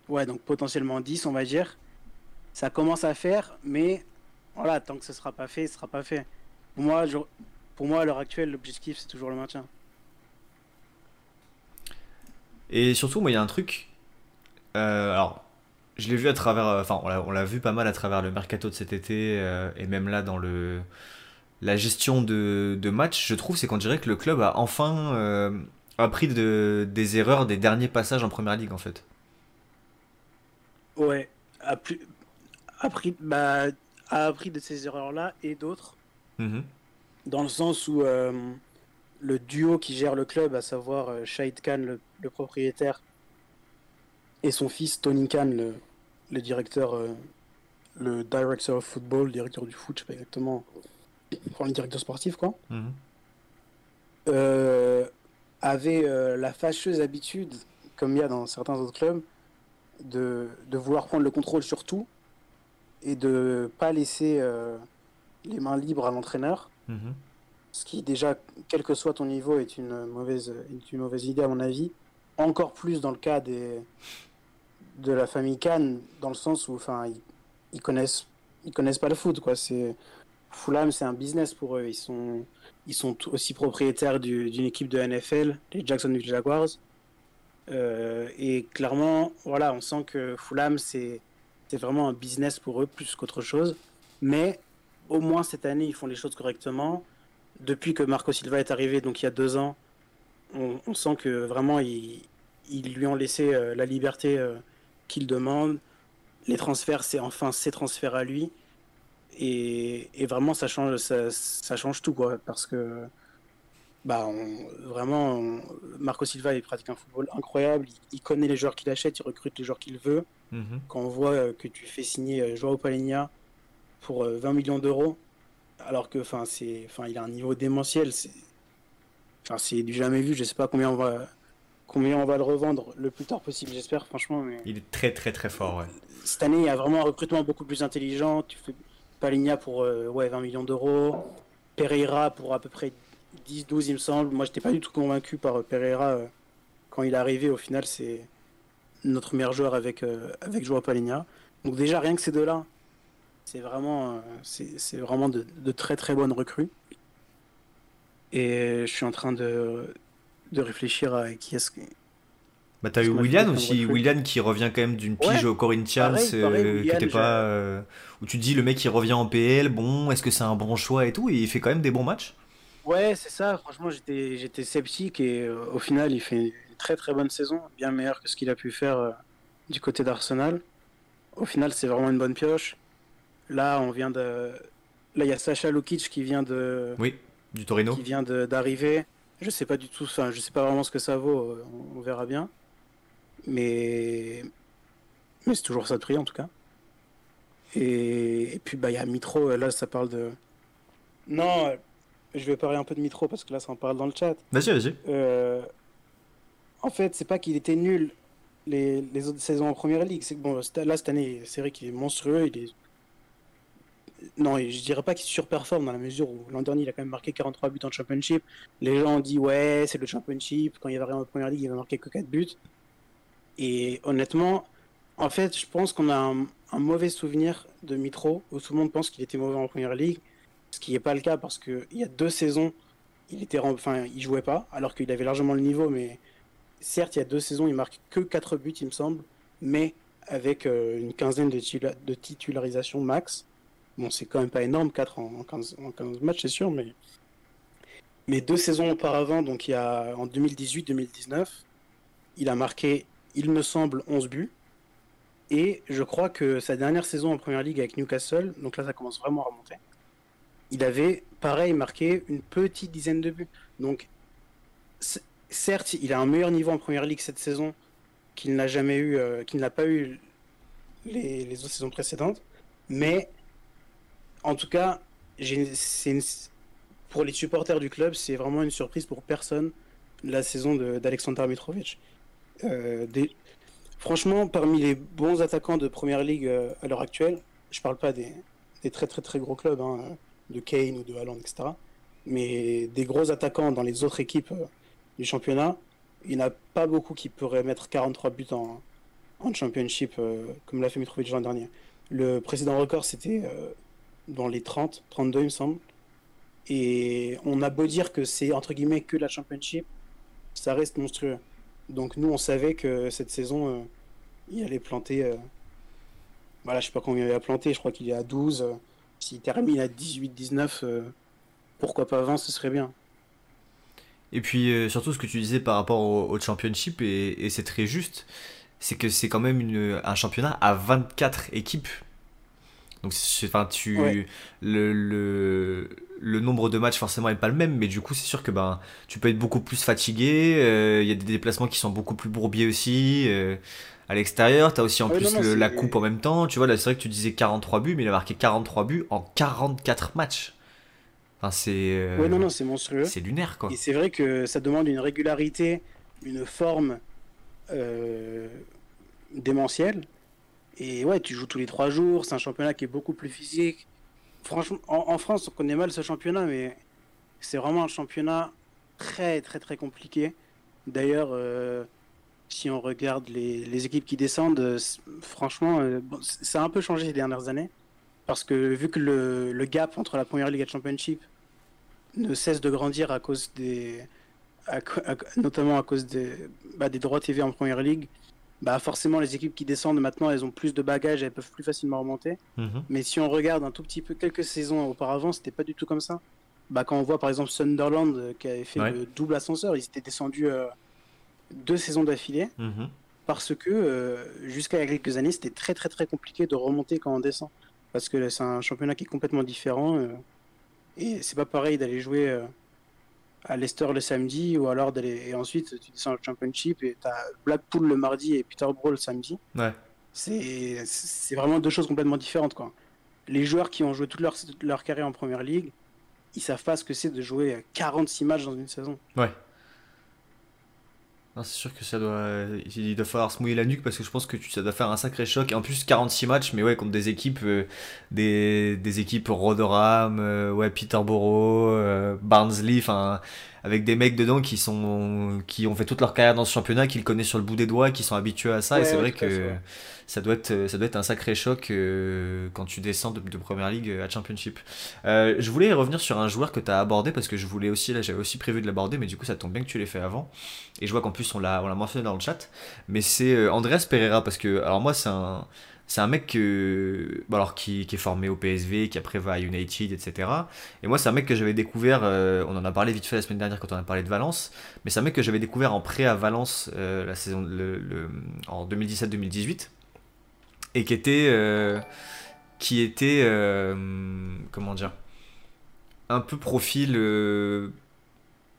Ouais, donc potentiellement 10, on va dire. Ça commence à faire, mais voilà, tant que ce sera pas fait, ce sera pas fait. Pour moi, je- pour moi à l'heure actuelle, l'objectif c'est toujours le maintien. Et surtout, moi, il y a un truc. euh, alors, je l'ai vu à travers. euh, Enfin, on l'a- vu pas mal à travers le mercato de cet été, euh, et même là dans le la gestion de, de match, je trouve, c'est qu'on dirait que le club a enfin appris de, des erreurs des derniers passages en première ligue, en fait. Ouais, a plus, appris, bah, a appris de ces erreurs-là et d'autres, Mhm. dans le sens où euh, le duo qui gère le club, à savoir euh, Shahid Khan, le, le propriétaire, et son fils Tony Khan, le, le directeur, euh, le director of football, directeur du foot, je sais pas exactement, enfin, le directeur sportif, quoi. Mhm. euh, avait euh, la fâcheuse habitude, comme il y a dans certains autres clubs, de, de vouloir prendre le contrôle sur tout et de pas laisser euh, les mains libres à l'entraîneur. Mhm. Ce qui déjà, quel que soit ton niveau, est une mauvaise, est une mauvaise idée à mon avis. Encore plus dans le cas des, de la famille Kahn, dans le sens où enfin, ils, ils connaissent, ils connaissent pas le foot. Quoi. C'est, Fulham, c'est un business pour eux. Ils sont, ils sont aussi propriétaires du- d'une équipe de NFL, les Jacksonville Jaguars. Euh, et clairement, voilà, on sent que Fulham, c'est vraiment un business pour eux plus qu'autre chose. Mais au moins cette année, ils font les choses correctement. Depuis que Marco Silva est arrivé, donc il y a deux ans, on, sent que vraiment, ils, ils lui ont laissé euh, la liberté euh, qu'il demande. Les transferts, c'est enfin ses transferts à lui. Et, et vraiment, ça change, ça change tout, quoi. Parce que, bah, on- vraiment, on- Marco Silva, il pratique un football incroyable. Il, il connaît les joueurs qu'il achète, il recrute les joueurs qu'il veut. Mhm. Quand on voit euh, que tu fais signer euh, Joao Palhinha pour euh, 20 millions d'euros, alors que, enfin, c'est, enfin, il a un niveau démentiel, c'est, enfin, c'est du jamais vu. Je sais pas combien on va, combien on va le revendre le plus tard possible, j'espère, franchement. Mais Il est très très très fort, ouais. cette année, il y a vraiment un recrutement beaucoup plus intelligent. Tu fais Paligna pour euh, ouais, 20 millions d'euros, Pereira pour à peu près 10-12, il me semble. Moi, j'étais pas du tout convaincu par euh, Pereira euh, quand il est arrivé. Au final, c'est notre meilleur joueur avec, euh, avec Joao Paligna. Donc, déjà, rien que ces deux-là, c'est vraiment, c'est vraiment de, de très très bonnes recrues. Et je suis en train de, de réfléchir à qui est-ce que- Bah, t'as eu Willian aussi, Willian qui revient quand même d'une pige au Corinthians, euh, qui était pas. Euh, où tu te dis, le mec il revient en PL, bon, est-ce que c'est un bon choix et tout, et il fait quand même des bons matchs Ouais, c'est ça, franchement, j'étais, j'étais sceptique, et euh, au final, il fait une très très bonne saison, bien meilleure que ce qu'il a pu faire du côté d'Arsenal. Au final, c'est vraiment une bonne pioche. Là, on vient de. Là, il y a Sacha Lukic qui vient de. Oui, du Torino. Qui vient d'arriver. Je sais pas du tout, enfin, je sais pas vraiment ce que ça vaut, on verra bien. Mais, mais c'est toujours ça de prix en tout cas. Et, puis bah il y a Mitro, là ça parle de. Non, je vais parler un peu de Mitro parce que là ça en parle dans le chat. Vas-y, vas-y. Euh, en fait, c'est pas qu'il était nul les, les, autres saisons en première ligue. C'est bon, là cette année, c'est vrai qu'il est monstrueux. Il est... Non, je dirais pas qu'il surperforme dans la mesure où l'an dernier il a quand même marqué 43 buts en championship. Les gens ont dit ouais, c'est le championship. Quand il va rien en première ligue, il va marquer que 4 buts. Et honnêtement, en fait, je pense qu'on a un, mauvais souvenir de Mitro, où tout le monde pense qu'il était mauvais en première ligue, ce qui n'est pas le cas parce qu'il y a deux saisons, il était, enfin, il jouait pas, alors qu'il avait largement le niveau, mais certes, il y a deux saisons, il marque que 4 buts, il me semble, mais avec euh, une quinzaine de, de titularisations max. Bon, c'est quand même pas énorme, 4 en, 15, en 15 matchs, c'est sûr, mais... mais deux saisons auparavant, donc il y a en 2018-2019, il a marqué il me semble, 11 buts. Et je crois que sa dernière saison en première ligue avec Newcastle, donc là ça commence vraiment à remonter, il avait pareil marqué une petite dizaine de buts. Donc certes, il a un meilleur niveau en première ligue cette saison qu'il n'a jamais eu, euh, qu'il n'a pas eu les, autres saisons précédentes. Mais en tout cas, pour les supporters du club, c'est vraiment une surprise pour personne la saison d'Alexander Mitrovic. Euh. Franchement, parmi les bons attaquants de Première Ligue euh, à l'heure actuelle, je parle pas des, très très très gros clubs, hein, de Kane ou de Haaland, etc. Mais des gros attaquants dans les autres équipes euh, du championnat, il n'y en a pas beaucoup qui pourraient mettre 43 buts en, championship, comme l'a fait Mitrovic l'an dernier. Le précédent record, c'était dans les 30, 32, il me semble. Et on a beau dire que c'est entre guillemets que la championship, ça reste monstrueux. Donc nous, on savait que cette saison, euh, il allait planter. Euh, voilà, je sais pas combien il va planter, je crois qu'il est à 12. S'il termine à 18-19, euh, pourquoi pas 20, ce serait bien. Et puis surtout ce que tu disais par rapport au, championship, et, c'est très juste, c'est que c'est quand même un championnat à 24 équipes. Donc, enfin, tu, le, le, le, nombre de matchs forcément n'est pas le même, mais du coup, c'est sûr que ben, tu peux être beaucoup plus fatigué. Euh, il y a des déplacements qui sont beaucoup plus bourbiers aussi. Euh, à l'extérieur, tu as aussi en plus la coupe en même temps. Tu vois, là, c'est vrai que tu disais 43 buts, mais il a marqué 43 buts en 44 matchs. Enfin, c'est. Euh, non, non, c'est monstrueux. C'est lunaire, quoi. Et c'est vrai que ça demande une régularité, une forme démentielle. Et ouais, tu joues tous les trois jours, c'est un championnat qui est beaucoup plus physique. Franchement, en, France, on connaît mal ce championnat, mais c'est vraiment un championnat très très très compliqué. D'ailleurs, euh, si on regarde les, équipes qui descendent, euh, franchement, euh, ça a un peu changé les dernières années. Parce que vu que le, gap entre la première ligue et le championship ne cesse de grandir à cause des. notamment à cause des, bah, des droits TV en première ligue, bah forcément les équipes qui descendent maintenant elles ont plus de bagages elles peuvent plus facilement remonter. Mhm. mais si on regarde un tout petit peu quelques saisons auparavant c'était pas du tout comme ça. Bah quand on voit par exemple Sunderland euh, qui avait fait le double ascenseur ils étaient descendus euh, deux saisons d'affilée. Mhm. parce que euh, jusqu'à il y a quelques années c'était très très très compliqué de remonter quand on descend. Parce que c'est un championnat qui est complètement différent et c'est pas pareil d'aller jouer à Leicester le samedi ou alors d'aller et ensuite tu descends au championship et tu as Blackpool le mardi et Peterborough le samedi. Ouais. C'est c'est vraiment deux choses complètement différentes quoi. Les joueurs qui ont joué toute leur leur carrière en première ligue, ils savent pas ce que c'est de jouer 46 matchs dans une saison. Ouais c'est sûr que ça doit, il doit falloir se mouiller la nuque parce que je pense que ça doit faire un sacré choc. En plus, 46 matchs, mais ouais, contre des équipes, euh, des, des, équipes Rotherham, euh, ouais, Peterborough, euh, Barnsley, enfin, avec des mecs dedans qui sont qui ont fait toute leur carrière dans ce championnat, qui le connaissent sur le bout des doigts, qui sont habitués à ça. et c'est vrai que ça doit être ça doit être un sacré choc euh, quand tu descends de, de première ligue à championship. Euh, je voulais revenir sur un joueur que tu as abordé parce que je voulais aussi là j'avais aussi prévu de l'aborder, mais du coup ça tombe bien que tu l'aies fait avant. Et je vois qu'en plus on l'a on l'a mentionné dans le chat, mais c'est euh, Andreas Pereira parce que alors moi c'est un c'est un mec que, alors, qui, est formé au PSV, qui après va à United, etc. Et moi, c'est un mec que j'avais découvert, euh, on en a parlé vite fait la semaine dernière quand on a parlé de Valence, mais c'est un mec que j'avais découvert en prêt à Valence euh, la saison, en 2017-2018, et qui était, euh, qui était comment dire, un peu profil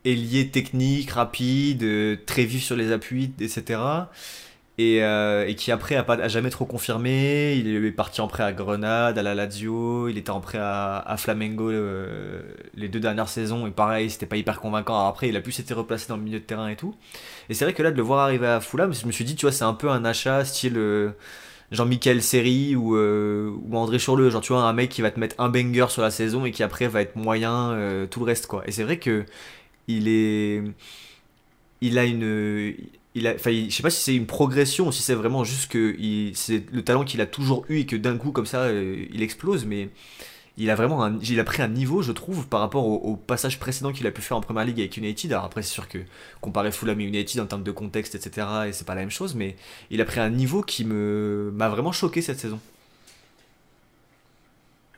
ailier technique, rapide, très vif sur les appuis, etc et, euh, et, qui après a, pas, a jamais trop confirmé. Il est parti en prêt à Grenade, à la Lazio, il était en prêt à, Flamengo euh, les deux dernières saisons et pareil, c'était pas hyper convaincant. après, il a pu s'être replacé dans le milieu de terrain et tout. Et c'est vrai que là, de le voir arriver à Fulham, je me suis dit, tu vois, c'est un peu un achat style euh, Jean-Michel Seri ou, ou André Chourleux, genre tu vois, un mec qui va te mettre un banger sur la saison et qui après va être moyen tout le reste quoi. Et c'est vrai que il est il a une il a, je sais pas si c'est une progression ou si c'est vraiment juste que c'est le talent qu'il a toujours eu et que d'un coup comme ça euh, il explose, mais il a vraiment un, il a pris un niveau, je trouve, par rapport au, passage précédent qu'il a pu faire en première ligue avec United. Alors après, c'est sûr que comparer Fulham et United en termes de contexte, etc., et c'est pas la même chose, mais il a pris un niveau qui me m'a vraiment choqué cette saison.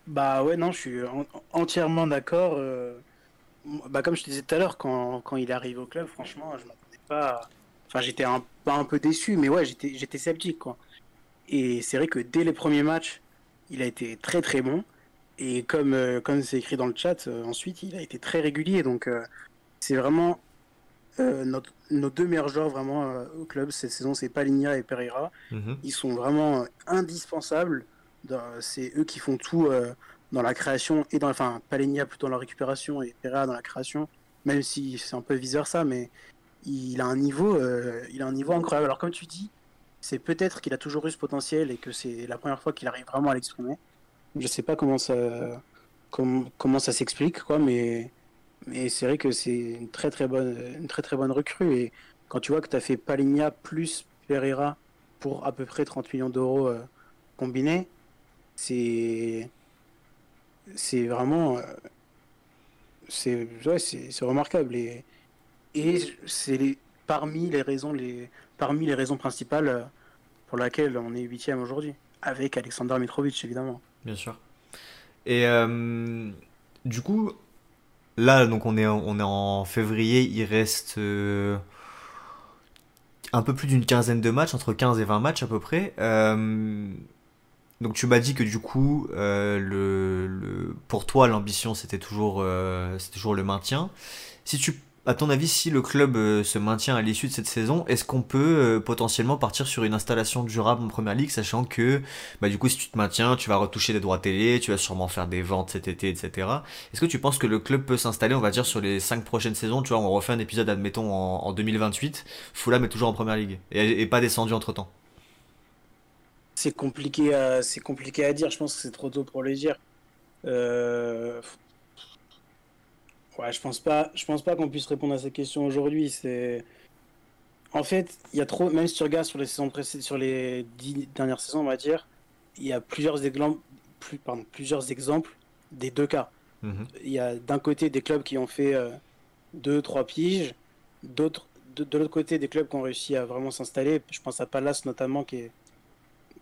Bah ouais, non, je suis entièrement d'accord. Euh, bah comme je te disais tout à l'heure, quand, il arrive au club, franchement, je m'attendais pas. Enfin, j'étais un, pas un peu déçu, mais ouais, j'étais, j'étais sceptique, quoi. Et c'est vrai que dès les premiers matchs, il a été très très bon. Et comme euh, comme c'est écrit dans le chat, euh, ensuite, il a été très régulier. Donc, euh, c'est vraiment notre, nos deux meilleurs joueurs vraiment au club cette saison, c'est Paligna et Pereira. Mhm. Ils sont vraiment indispensables. C'est eux qui font tout dans la création et dans, enfin, Paligna plutôt dans la récupération et Pereira dans la création. Même si c'est un peu vice versa, mais il a un niveau, euh, il a un niveau incroyable. Alors comme tu dis, c'est peut-être qu'il a toujours eu ce potentiel et que c'est la première fois qu'il arrive vraiment à l'exprimer. Je sais pas comment ça, comment, ça s'explique, quoi, mais, mais c'est vrai que c'est une très très bonne, une très très bonne recrue. Et quand tu vois que tu as fait Paligna plus Pereira pour à peu près 30 millions d'euros euh, combinés, c'est c'est vraiment euh, c'est ouais, c'est remarquable et et c'est parmi les raisons les parmi les raisons principales euh, pour lesquelles on est huitième aujourd'hui, avec Alexander Mitrovic évidemment. Bien sûr. Et euh, du coup, là donc on est on est en février, il reste euh, un peu plus d'une quinzaine de matchs, entre 15 et 20 matchs à peu près. donc tu m'as dit que du coup, le, pour toi l'ambition c'était toujours, c'était toujours le maintien. Si tu à ton avis, si le club euh, se maintient à l'issue de cette saison, est-ce qu'on peut euh, potentiellement partir sur une installation durable en première ligue, sachant que bah, du coup, si tu te maintiens, tu vas retoucher des droits télé, tu vas sûrement faire des ventes cet été, etc. Est-ce que tu penses que le club peut s'installer, on va dire, sur les 5 prochaines saisons? Tu vois, on refait un épisode, admettons, en, 2028, Fulham est toujours en première ligue et, pas descendu entre temps. C'est compliqué, à, compliqué à dire. Je pense que c'est trop tôt pour le dire. Euh, Ouais, je pense pas, je pense pas qu'on puisse répondre à cette question aujourd'hui. C'est, en fait, il y a trop, même si tu regardes sur les saisons précédentes, sur les dix dernières saisons, on va dire, il y a plusieurs exemples, plus, pardon, plusieurs exemples des deux cas. Mhm. Il y a d'un côté des clubs qui ont fait euh, deux, trois piges, d'autres, de, l'autre côté des clubs qui ont réussi à vraiment s'installer. Je pense à Palace notamment, qui est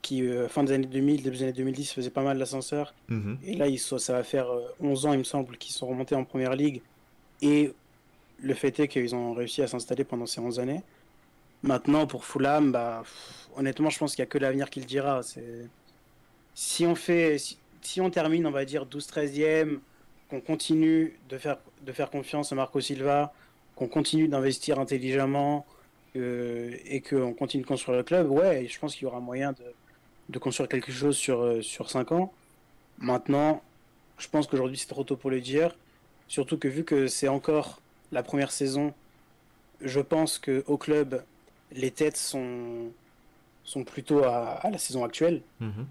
qui, euh, fin des années 2000, début des années 2010, faisait pas mal l'ascenseur. Mhm. Et là, ils ça va faire 11 euh, ans, il me semble, qu'ils sont remontés en première ligue. Et le fait est qu'ils ont réussi à s'installer pendant ces 11 années. Maintenant, pour Fulham, bah, honnêtement, je pense qu'il n'y a que l'avenir qui le dira. Si on fait, si, on termine, on va dire 12-13e, qu'on continue de faire, de faire confiance à Marco Silva, qu'on continue d'investir intelligemment euh, et qu'on continue de construire le club, ouais, je pense qu'il y aura moyen de, de construire quelque chose sur, euh, sur 5 ans. Maintenant, je pense qu'aujourd'hui c'est trop tôt pour le dire. Surtout que vu que c'est encore la première saison, je pense que au club, les têtes sont, sont plutôt à, la saison actuelle. Mhm.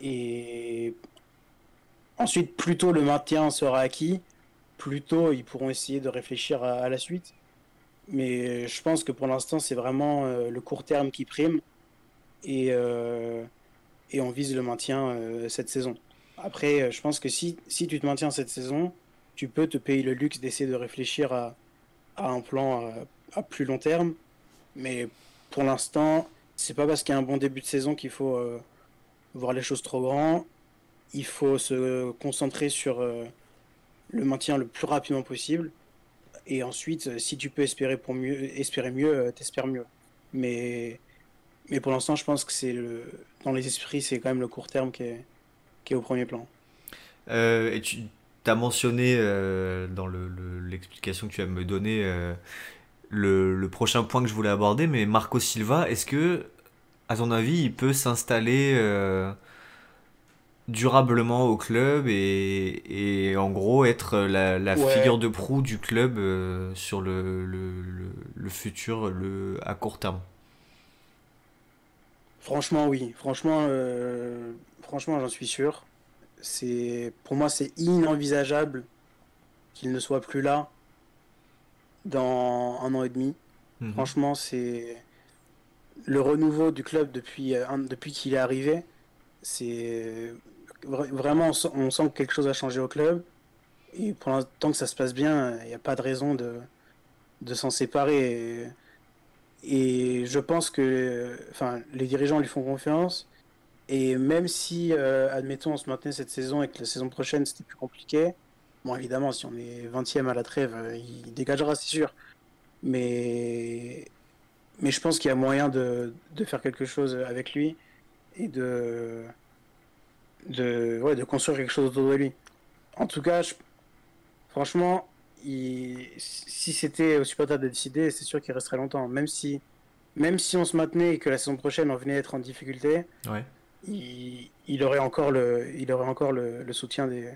Et ensuite, plutôt le maintien sera acquis, plus tôt, ils pourront essayer de réfléchir à, la suite. Mais je pense que pour l'instant, c'est vraiment euh, le court terme qui prime. Et, euh, et on vise le maintien cette saison. Après, je pense que si, si tu te maintiens cette saison, tu peux te payer le luxe d'essayer de réfléchir à, à un plan à, plus long terme. Mais pour l'instant, c'est pas parce qu'il y a un bon début de saison qu'il faut voir les choses trop grands. Il faut se concentrer sur le maintien le plus rapidement possible. Et ensuite, euh, si tu peux espérer pour mieux, espérer mieux, euh, t'espères mieux. Mais, mais pour l'instant, je pense que c'est le, dans les esprits, c'est quand même le court terme qui est, qui est au premier plan. Euh, et tu as mentionné dans l'explication que tu vas me donner le, le, prochain point que je voulais aborder, mais Marco Silva, est-ce que, à ton avis, il peut s'installer durablement au club et, et en gros être la, la figure de proue du club euh, sur le, le, le, futur le, à court terme? Franchement, oui. Franchement, euh, franchement j'en suis sûr. C'est, pour moi, c'est inenvisageable qu'il ne soit plus là dans un an et demi. Mhm. Franchement, c'est le renouveau du club depuis, euh, depuis qu'il est arrivé. C'est vraiment, on sent, que quelque chose a changé au club. Et pour l'instant que ça se passe bien, il n'y a pas de raison de, de s'en séparer. Et, je pense que enfin, les dirigeants lui font confiance. Et même si, euh, admettons, on se maintenait cette saison et que la saison prochaine c'était plus compliqué, bon, évidemment, si on est 20 e à la trêve, euh, il dégagera, c'est sûr. Mais, mais je pense qu'il y a moyen de, de faire quelque chose avec lui et de de, ouais, de construire quelque chose autour de lui. En tout cas, franchement, il... si c'était au supporter de décider, c'est sûr qu'il resterait longtemps. Même si, même si on se maintenait et que la saison prochaine on venait être en difficulté, ouais. il... il, aurait encore le, il aurait encore le, le soutien des,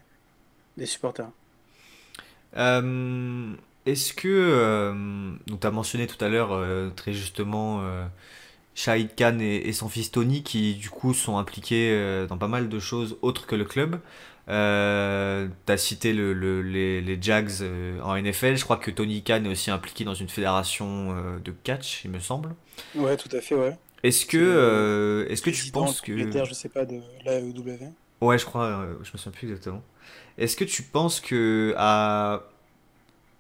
des supporters. Euh, est-ce que, euh, tu as mentionné tout à l'heure euh, très justement Shahid Khan et, son fils Tony qui du coup sont impliqués euh, dans pas mal de choses autres que le club. Euh, T'as cité le, les, les, Jags euh, en NFL. Je crois que Tony Khan est aussi impliqué dans une fédération euh, de catch, il me semble. Ouais, tout à fait, ouais. Est-ce que, est-ce que tu penses que. je sais pas, de l'AEW Ouais, je crois, je me souviens plus exactement. Est-ce que tu penses que à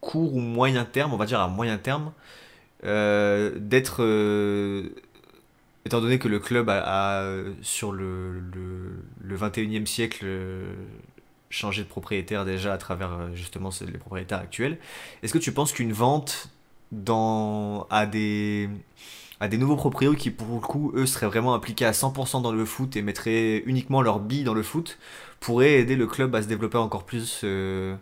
court ou moyen terme, on va dire à moyen terme, d'être étant donné que le club a, sur le, le, 21e siècle euh, changé de propriétaire déjà à travers euh, justement les propriétaires actuels, est-ce que tu penses qu'une vente dans, à, des, à des nouveaux propriétaires qui pour le coup eux seraient vraiment impliqués à 100% dans le foot et mettraient uniquement leur billes dans le foot pourrait aider le club à se développer encore plus euh,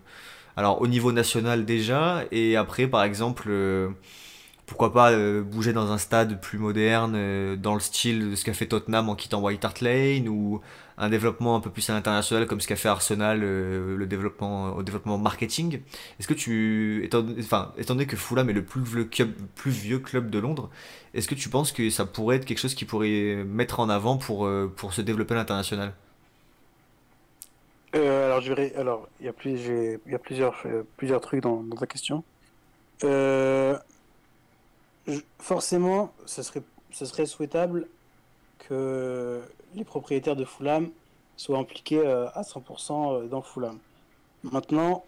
alors au niveau national déjà et après par exemple pourquoi pas euh, bouger dans un stade plus moderne, euh, dans le style de ce qu'a fait Tottenham en quittant White Hart Lane, ou un développement un peu plus à l'international comme ce qu'a fait Arsenal, euh, le développement au développement marketing. Est-ce que tu, étant, enfin, étant donné que Fulham est le plus vieux, club, de Londres, est-ce que tu penses que ça pourrait être quelque chose qui pourrait mettre en avant pour, pour se développer à l'international? Alors, je alors, il y a, plusieurs, plusieurs trucs dans, ta question. Forcément, ce serait, souhaitable que les propriétaires de Fulham soient impliqués euh, à 100% euh, dans Fulham. Maintenant,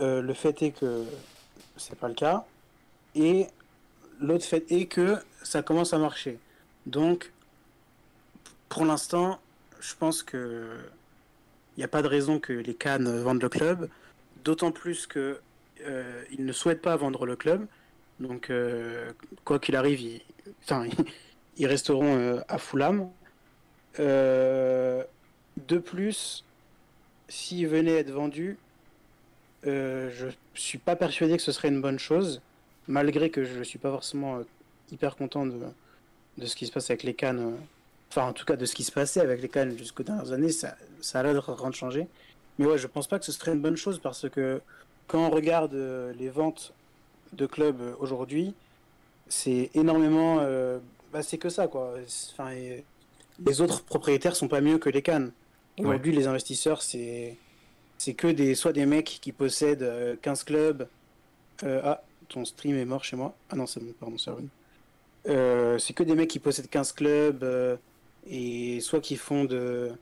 euh, le fait est que c'est pas le cas, et l'autre fait est que ça commence à marcher. Donc, pour l'instant, je pense que il n'y a pas de raison que les Cannes vendent le club, d'autant plus que ils ne souhaitent pas vendre le club. Donc, euh, quoi qu'il arrive, ils, enfin, *laughs* ils resteront euh, à Fulham. Euh, de plus, s'ils venaient être vendus, je suis pas persuadé que ce serait une bonne chose, malgré que je suis pas forcément hyper content de, de ce qui se passe avec les Cannes. Enfin, en tout cas, de ce qui se passait avec les Cannes jusqu'aux dernières années, ça, ça a l'air de changer. Mais ouais, je pense pas que ce serait une bonne chose parce que quand on regarde les ventes de clubs euh, aujourd'hui, c'est énormément. Euh, bah, c'est que ça, quoi. Enfin, les autres propriétaires sont pas mieux que les Cannes. Aujourd'hui, les investisseurs, c'est c'est que des, soit des mecs qui possèdent 15 clubs. ah, ton stream est mort chez moi. Ah non, c'est bon, pardon, c'est revenu. c'est que des mecs qui possèdent 15 clubs et soit qui font de,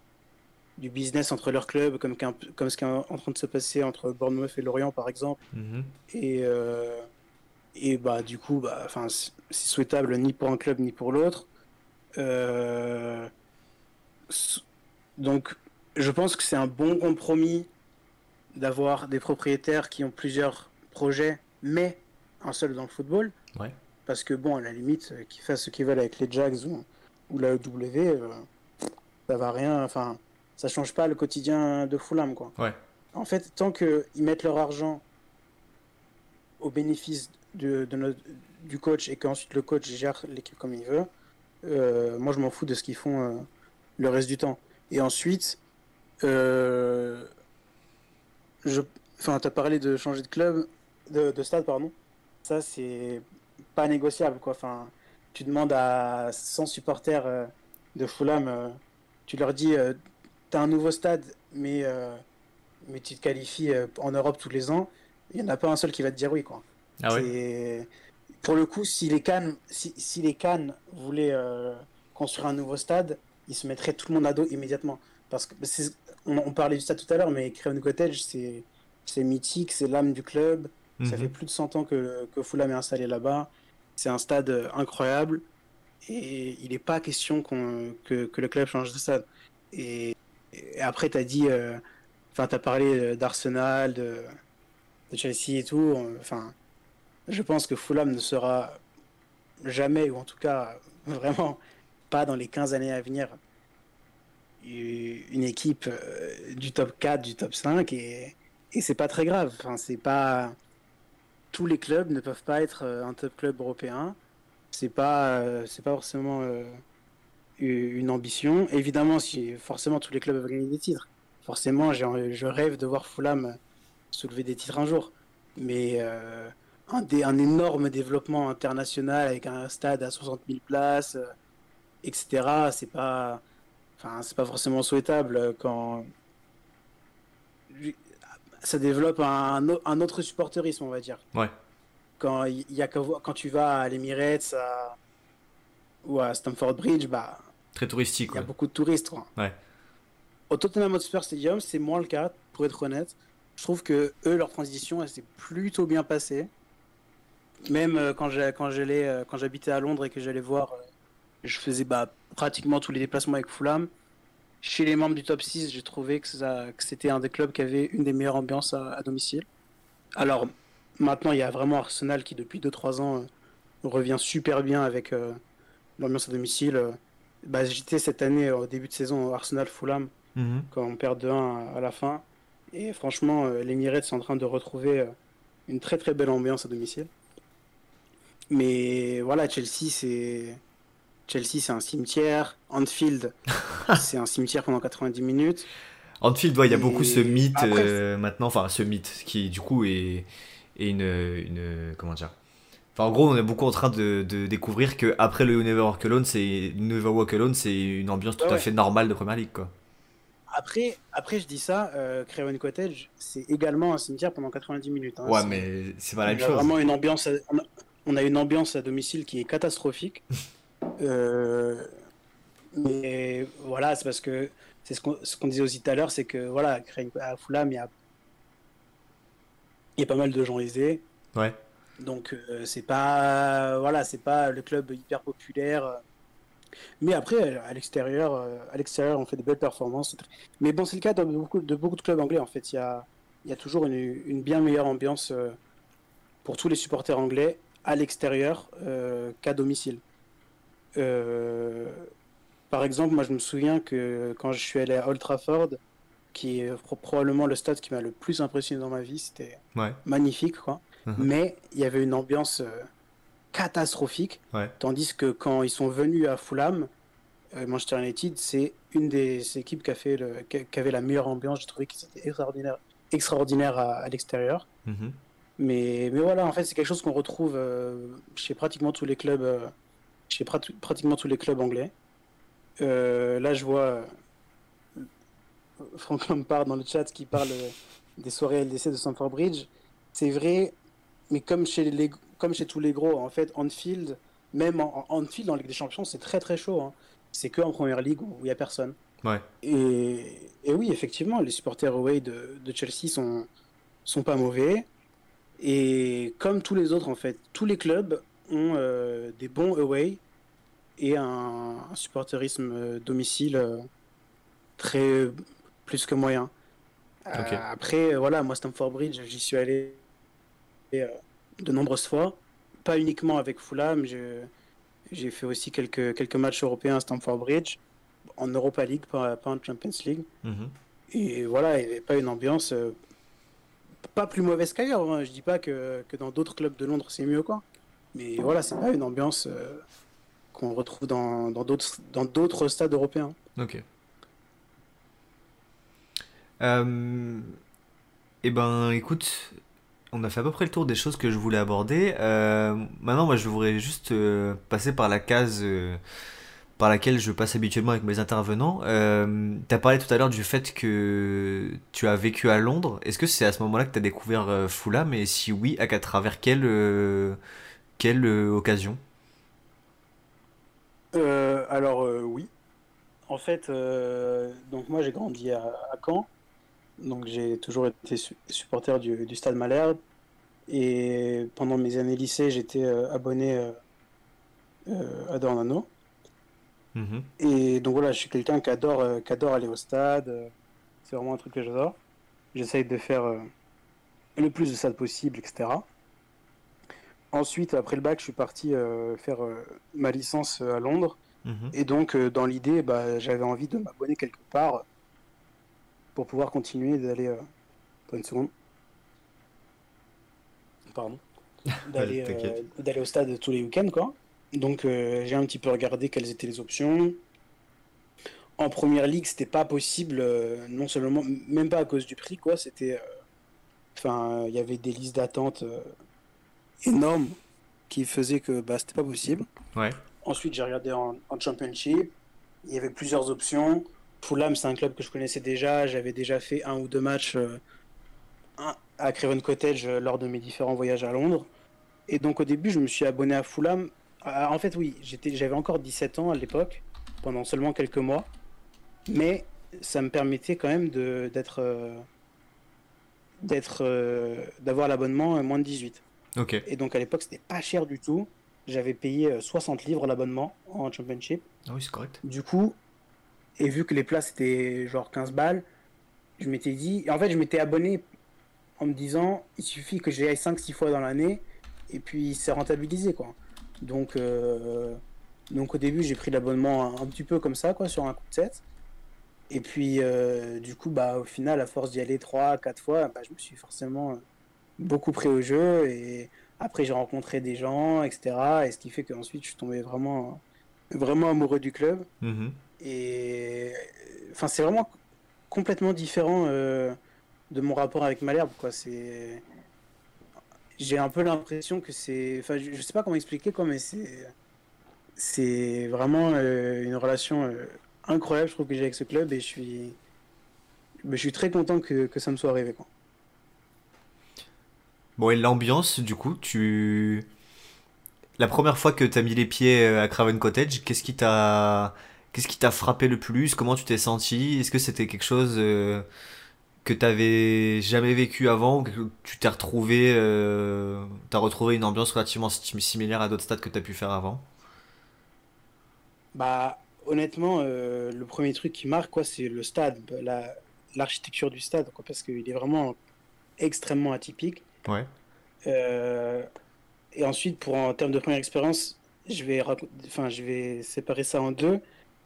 du business entre leurs clubs, comme, comme ce qui est en train de se passer entre Bournemouth et Lorient, par exemple. Mhm. Et, et bah, du coup, bah, c'est souhaitable ni pour un club ni pour l'autre. Euh, donc, je pense que c'est un bon compromis d'avoir des propriétaires qui ont plusieurs projets, mais un seul dans le football. Ouais. Parce que, bon, à la limite, euh, qu'ils fassent ce qu'ils veulent avec les Jags ou, ou la EW, euh, ça va rien. Enfin, ça change pas le quotidien de Fulham, quoi. Ouais. En fait, tant qu'ils mettent leur argent au bénéfice de, de du coach et qu'ensuite le coach gère l'équipe comme il veut, euh, moi je m'en fous de ce qu'ils font euh, le reste du temps. Et ensuite, euh, je, enfin, parlé de changer de club, de, de stade, pardon. Ça, c'est pas négociable, quoi. Enfin, tu demandes à 100 supporters de Fulham, tu leur dis, tu as un nouveau stade, mais, mais tu te qualifies en Europe tous les ans. Il n'y en a pas un seul qui va te dire oui, quoi. Ah ouais pour le coup, si les Cannes, si, si les Cannes voulaient euh, construire un nouveau stade, ils se mettraient tout le monde à dos immédiatement. Parce que on, on, parlait du stade tout à l'heure, mais Craven Cottage, c'est mythique, c'est l'âme du club. Ça mhm. fait plus de 100 ans que, que Fulham est installé là-bas. C'est un stade incroyable. Et il n'est pas question que, que, le club change de stade. Et, après, tu as dit, euh, enfin, tu as parlé d'Arsenal, de, de, Chelsea et tout. Enfin, je pense que Fulham ne sera jamais, ou en tout cas *laughs* vraiment pas dans les 15 années à venir, une équipe euh, du top 4, du top 5, et, et c'est pas très grave. Enfin, c'est pas. Tous les clubs ne peuvent pas être euh, un top club européen. C'est pas, euh, pas forcément une ambition. Évidemment, si forcément tous les clubs veulent gagner des titres, forcément, je rêve de voir Fulham soulever des titres un jour. Mais un, énorme développement international avec un stade à 60 000 places, euh, etc. C'est pas, enfin, c'est pas forcément souhaitable quand ça développe un, un autre supporterisme, on va dire. Ouais. Quand il y a quand tu vas à l'Emirates ou à Stamford Bridge, bah très touristique. Il y a beaucoup de touristes. Ouais. Au Tottenham Hotspur Stadium, c'est moins le cas, pour être honnête. Je trouve que eux, leur transition, elle s'est plutôt bien passée. Même euh, quand euh, quand j'habitais à Londres et que j'allais voir, euh, je faisais bah, pratiquement tous les déplacements avec Fulham. Chez les membres du top 6, j'ai trouvé que, que c'était un des clubs qui avait une des meilleures ambiances à, domicile. Alors maintenant, il y a vraiment Arsenal qui depuis 2-3 ans revient super bien avec l'ambiance à domicile. Bah, J'étais cette année au début de saison Arsenal-Fulham mhm. quand on perd 2-1 à, la fin. Et franchement, les Emirates sont en train de retrouver une très très belle ambiance à domicile. Mais voilà, Chelsea, c'est. Chelsea, c'est un cimetière. Anfield, *laughs* c'est un cimetière pendant 90 minutes. Anfield, il y a beaucoup ce mythe euh, maintenant, enfin ce mythe qui du coup est, une, une, comment dire? Enfin, en gros, on est beaucoup en train de, de découvrir que après le Never Walk Alone, c'est Never Walk Alone, c'est une ambiance tout à fait normale de Premier League, quoi. Après, après, je dis ça, euh, Craven Cottage, c'est également un cimetière pendant 90 minutes. Hein. ouais, mais c'est pas la même chose. Vraiment une ambiance on a une ambiance à domicile qui est catastrophique. *laughs* Euh, mais voilà, c'est parce que c'est ce qu'on disait aussi tout à l'heure, c'est que voilà, à Fulham, il y a, il y a pas mal de gens aisés. Ouais. Donc euh, c'est pas voilà, c'est pas le club hyper populaire. Mais après, à l'extérieur, euh, à l'extérieur, on fait de belles performances. Mais bon, c'est le cas de beaucoup, de beaucoup de clubs anglais. En fait, il y a, il y a toujours une, une bien meilleure ambiance pour tous les supporters anglais à l'extérieur euh, qu'à domicile. Euh, par exemple, moi je me souviens que quand je suis allé à Old Trafford, qui est probablement le stade qui m'a le plus impressionné dans ma vie, c'était magnifique, quoi. Uh-huh. Mais il y avait une ambiance euh, catastrophique, tandis que quand ils sont venus à Fulham, Manchester United, c'est une des équipes qui, a fait le, qui avait la meilleure ambiance. J'ai trouvé que c'était extraordinaire, extraordinaire à, l'extérieur. Mm-hmm. Mais, mais voilà, en fait, c'est quelque chose qu'on retrouve euh, chez pratiquement tous les clubs, euh, chez pratiquement tous les clubs anglais. Euh, là, je vois Frank Lampard dans le chat qui parle des soirées LDC de Stamford Bridge. C'est vrai, mais comme chez, les, comme chez tous les gros, en fait, Anfield, même en, Anfield en Ligue des Champions, c'est très très chaud. Hein. C'est que en première ligue où il n'y a personne. Ouais. Et, et, oui, effectivement, les supporters away de, de, Chelsea sont, sont pas mauvais. Et comme tous les autres, en fait, tous les clubs ont euh, des bons away et un, un supporterisme euh, domicile euh, très plus que moyen. Okay. après, voilà, moi, Stamford Bridge, j'y suis allé de nombreuses fois. Pas uniquement avec Fulham, j'ai fait aussi quelques, quelques matchs européens à Stamford Bridge, en Europa League, pas, pas en Champions League. Mm -hmm. Et voilà, il n'y avait pas une ambiance pas plus mauvaise qu'ailleurs. Hein. Je dis pas que, que dans d'autres clubs de Londres c'est mieux, quoi. Mais voilà, c'est pas une ambiance euh, qu'on retrouve dans d'autres stades européens. Ok. Euh, eh ben, écoute, on a fait à peu près le tour des choses que je voulais aborder. Euh, maintenant, moi, je voudrais juste passer par la case par laquelle je passe habituellement avec mes intervenants. Euh, tu as parlé tout à l'heure du fait que tu as vécu à Londres. Est-ce que c'est à ce moment-là que tu as découvert euh, Fulham Et si oui, à, travers quelle, euh, quelle occasion? Alors, oui. En fait, donc moi, j'ai grandi à, Caen. Donc j'ai toujours été su supporter du, du, Stade Malherbe. Et pendant mes années lycée, j'étais euh, abonné euh, euh, à Dornano. -hmm. Et donc voilà, je suis quelqu'un qui adore, qui adore aller au stade. C'est vraiment un truc que j'adore. J'essaye de faire le plus de stade possible, etc. Ensuite, après le bac, je suis parti faire ma licence à Londres. -hmm. Et donc, dans l'idée, bah, j'avais envie de m'abonner quelque part pour pouvoir continuer d'aller. Euh... Pas une seconde. Pardon. *laughs* D'aller euh, au stade tous les week-ends, quoi. Donc euh, j'ai un petit peu regardé quelles étaient les options. En première ligue, c'était pas possible, euh, non seulement, même pas à cause du prix, quoi. C'était. Enfin, il y avait des listes d'attente énormes qui faisaient que bah, c'était pas possible. Ouais. Ensuite, j'ai regardé en, en Championship. Il y avait plusieurs options. Fulham, c'est un club que je connaissais déjà. J'avais déjà fait un ou deux matchs euh, à Craven Cottage euh, lors de mes différents voyages à Londres. Et donc au début, je me suis abonné à Fulham. Euh, en fait, oui, j'avais encore 17 ans à l'époque, pendant seulement quelques mois. Mais ça me permettait quand même d'être d'être d'avoir l'abonnement moins de 18. Ok. Et donc à l'époque, c'était pas cher du tout. J'avais payé 60 livres l'abonnement en Championship. Ah oui, c'est correct. Du coup, et vu que les places étaient genre 15 balles, je m'étais dit. En fait, je m'étais abonné en me disant il suffit que j'y aille 5-6 fois dans l'année et puis c'est rentabilisé quoi. Donc, euh, donc au début, j'ai pris l'abonnement un, un, petit peu comme ça, quoi, sur un coup de 7. Et puis, euh, du coup, bah, au final, à force d'y aller 3-4 fois, bah, je me suis forcément beaucoup pris au jeu. Et après, j'ai rencontré des gens, etc. Et ce qui fait qu'ensuite, je suis tombé vraiment, vraiment amoureux du club. Mm -hmm. Et enfin, c'est vraiment complètement différent euh, de mon rapport avec Malherbe. Quoi. C'est... J'ai un peu l'impression que c'est. Enfin, je, je sais pas comment expliquer, quoi, mais c'est. C'est vraiment euh, une relation euh, incroyable, je trouve, que j'ai avec ce club et je suis. Je suis très content que, que ça me soit arrivé. Quoi. Bon, et l'ambiance, du coup, tu. La première fois que tu as mis les pieds à Craven Cottage, qu'est-ce qui t'a Qu'est-ce qui t'a frappé le plus? Comment tu t'es senti? Est-ce que c'était quelque chose euh, que tu avais jamais vécu avant que tu t'es retrouvé, euh, as retrouvé une ambiance relativement similaire à d'autres stades que tu as pu faire avant? Bah, honnêtement, euh, le premier truc qui marque, quoi, c'est le stade, l'architecture la, du stade, quoi, parce qu'il est vraiment extrêmement atypique. Ouais. et ensuite, pour en termes de première expérience, je vais, enfin, je vais séparer ça en deux.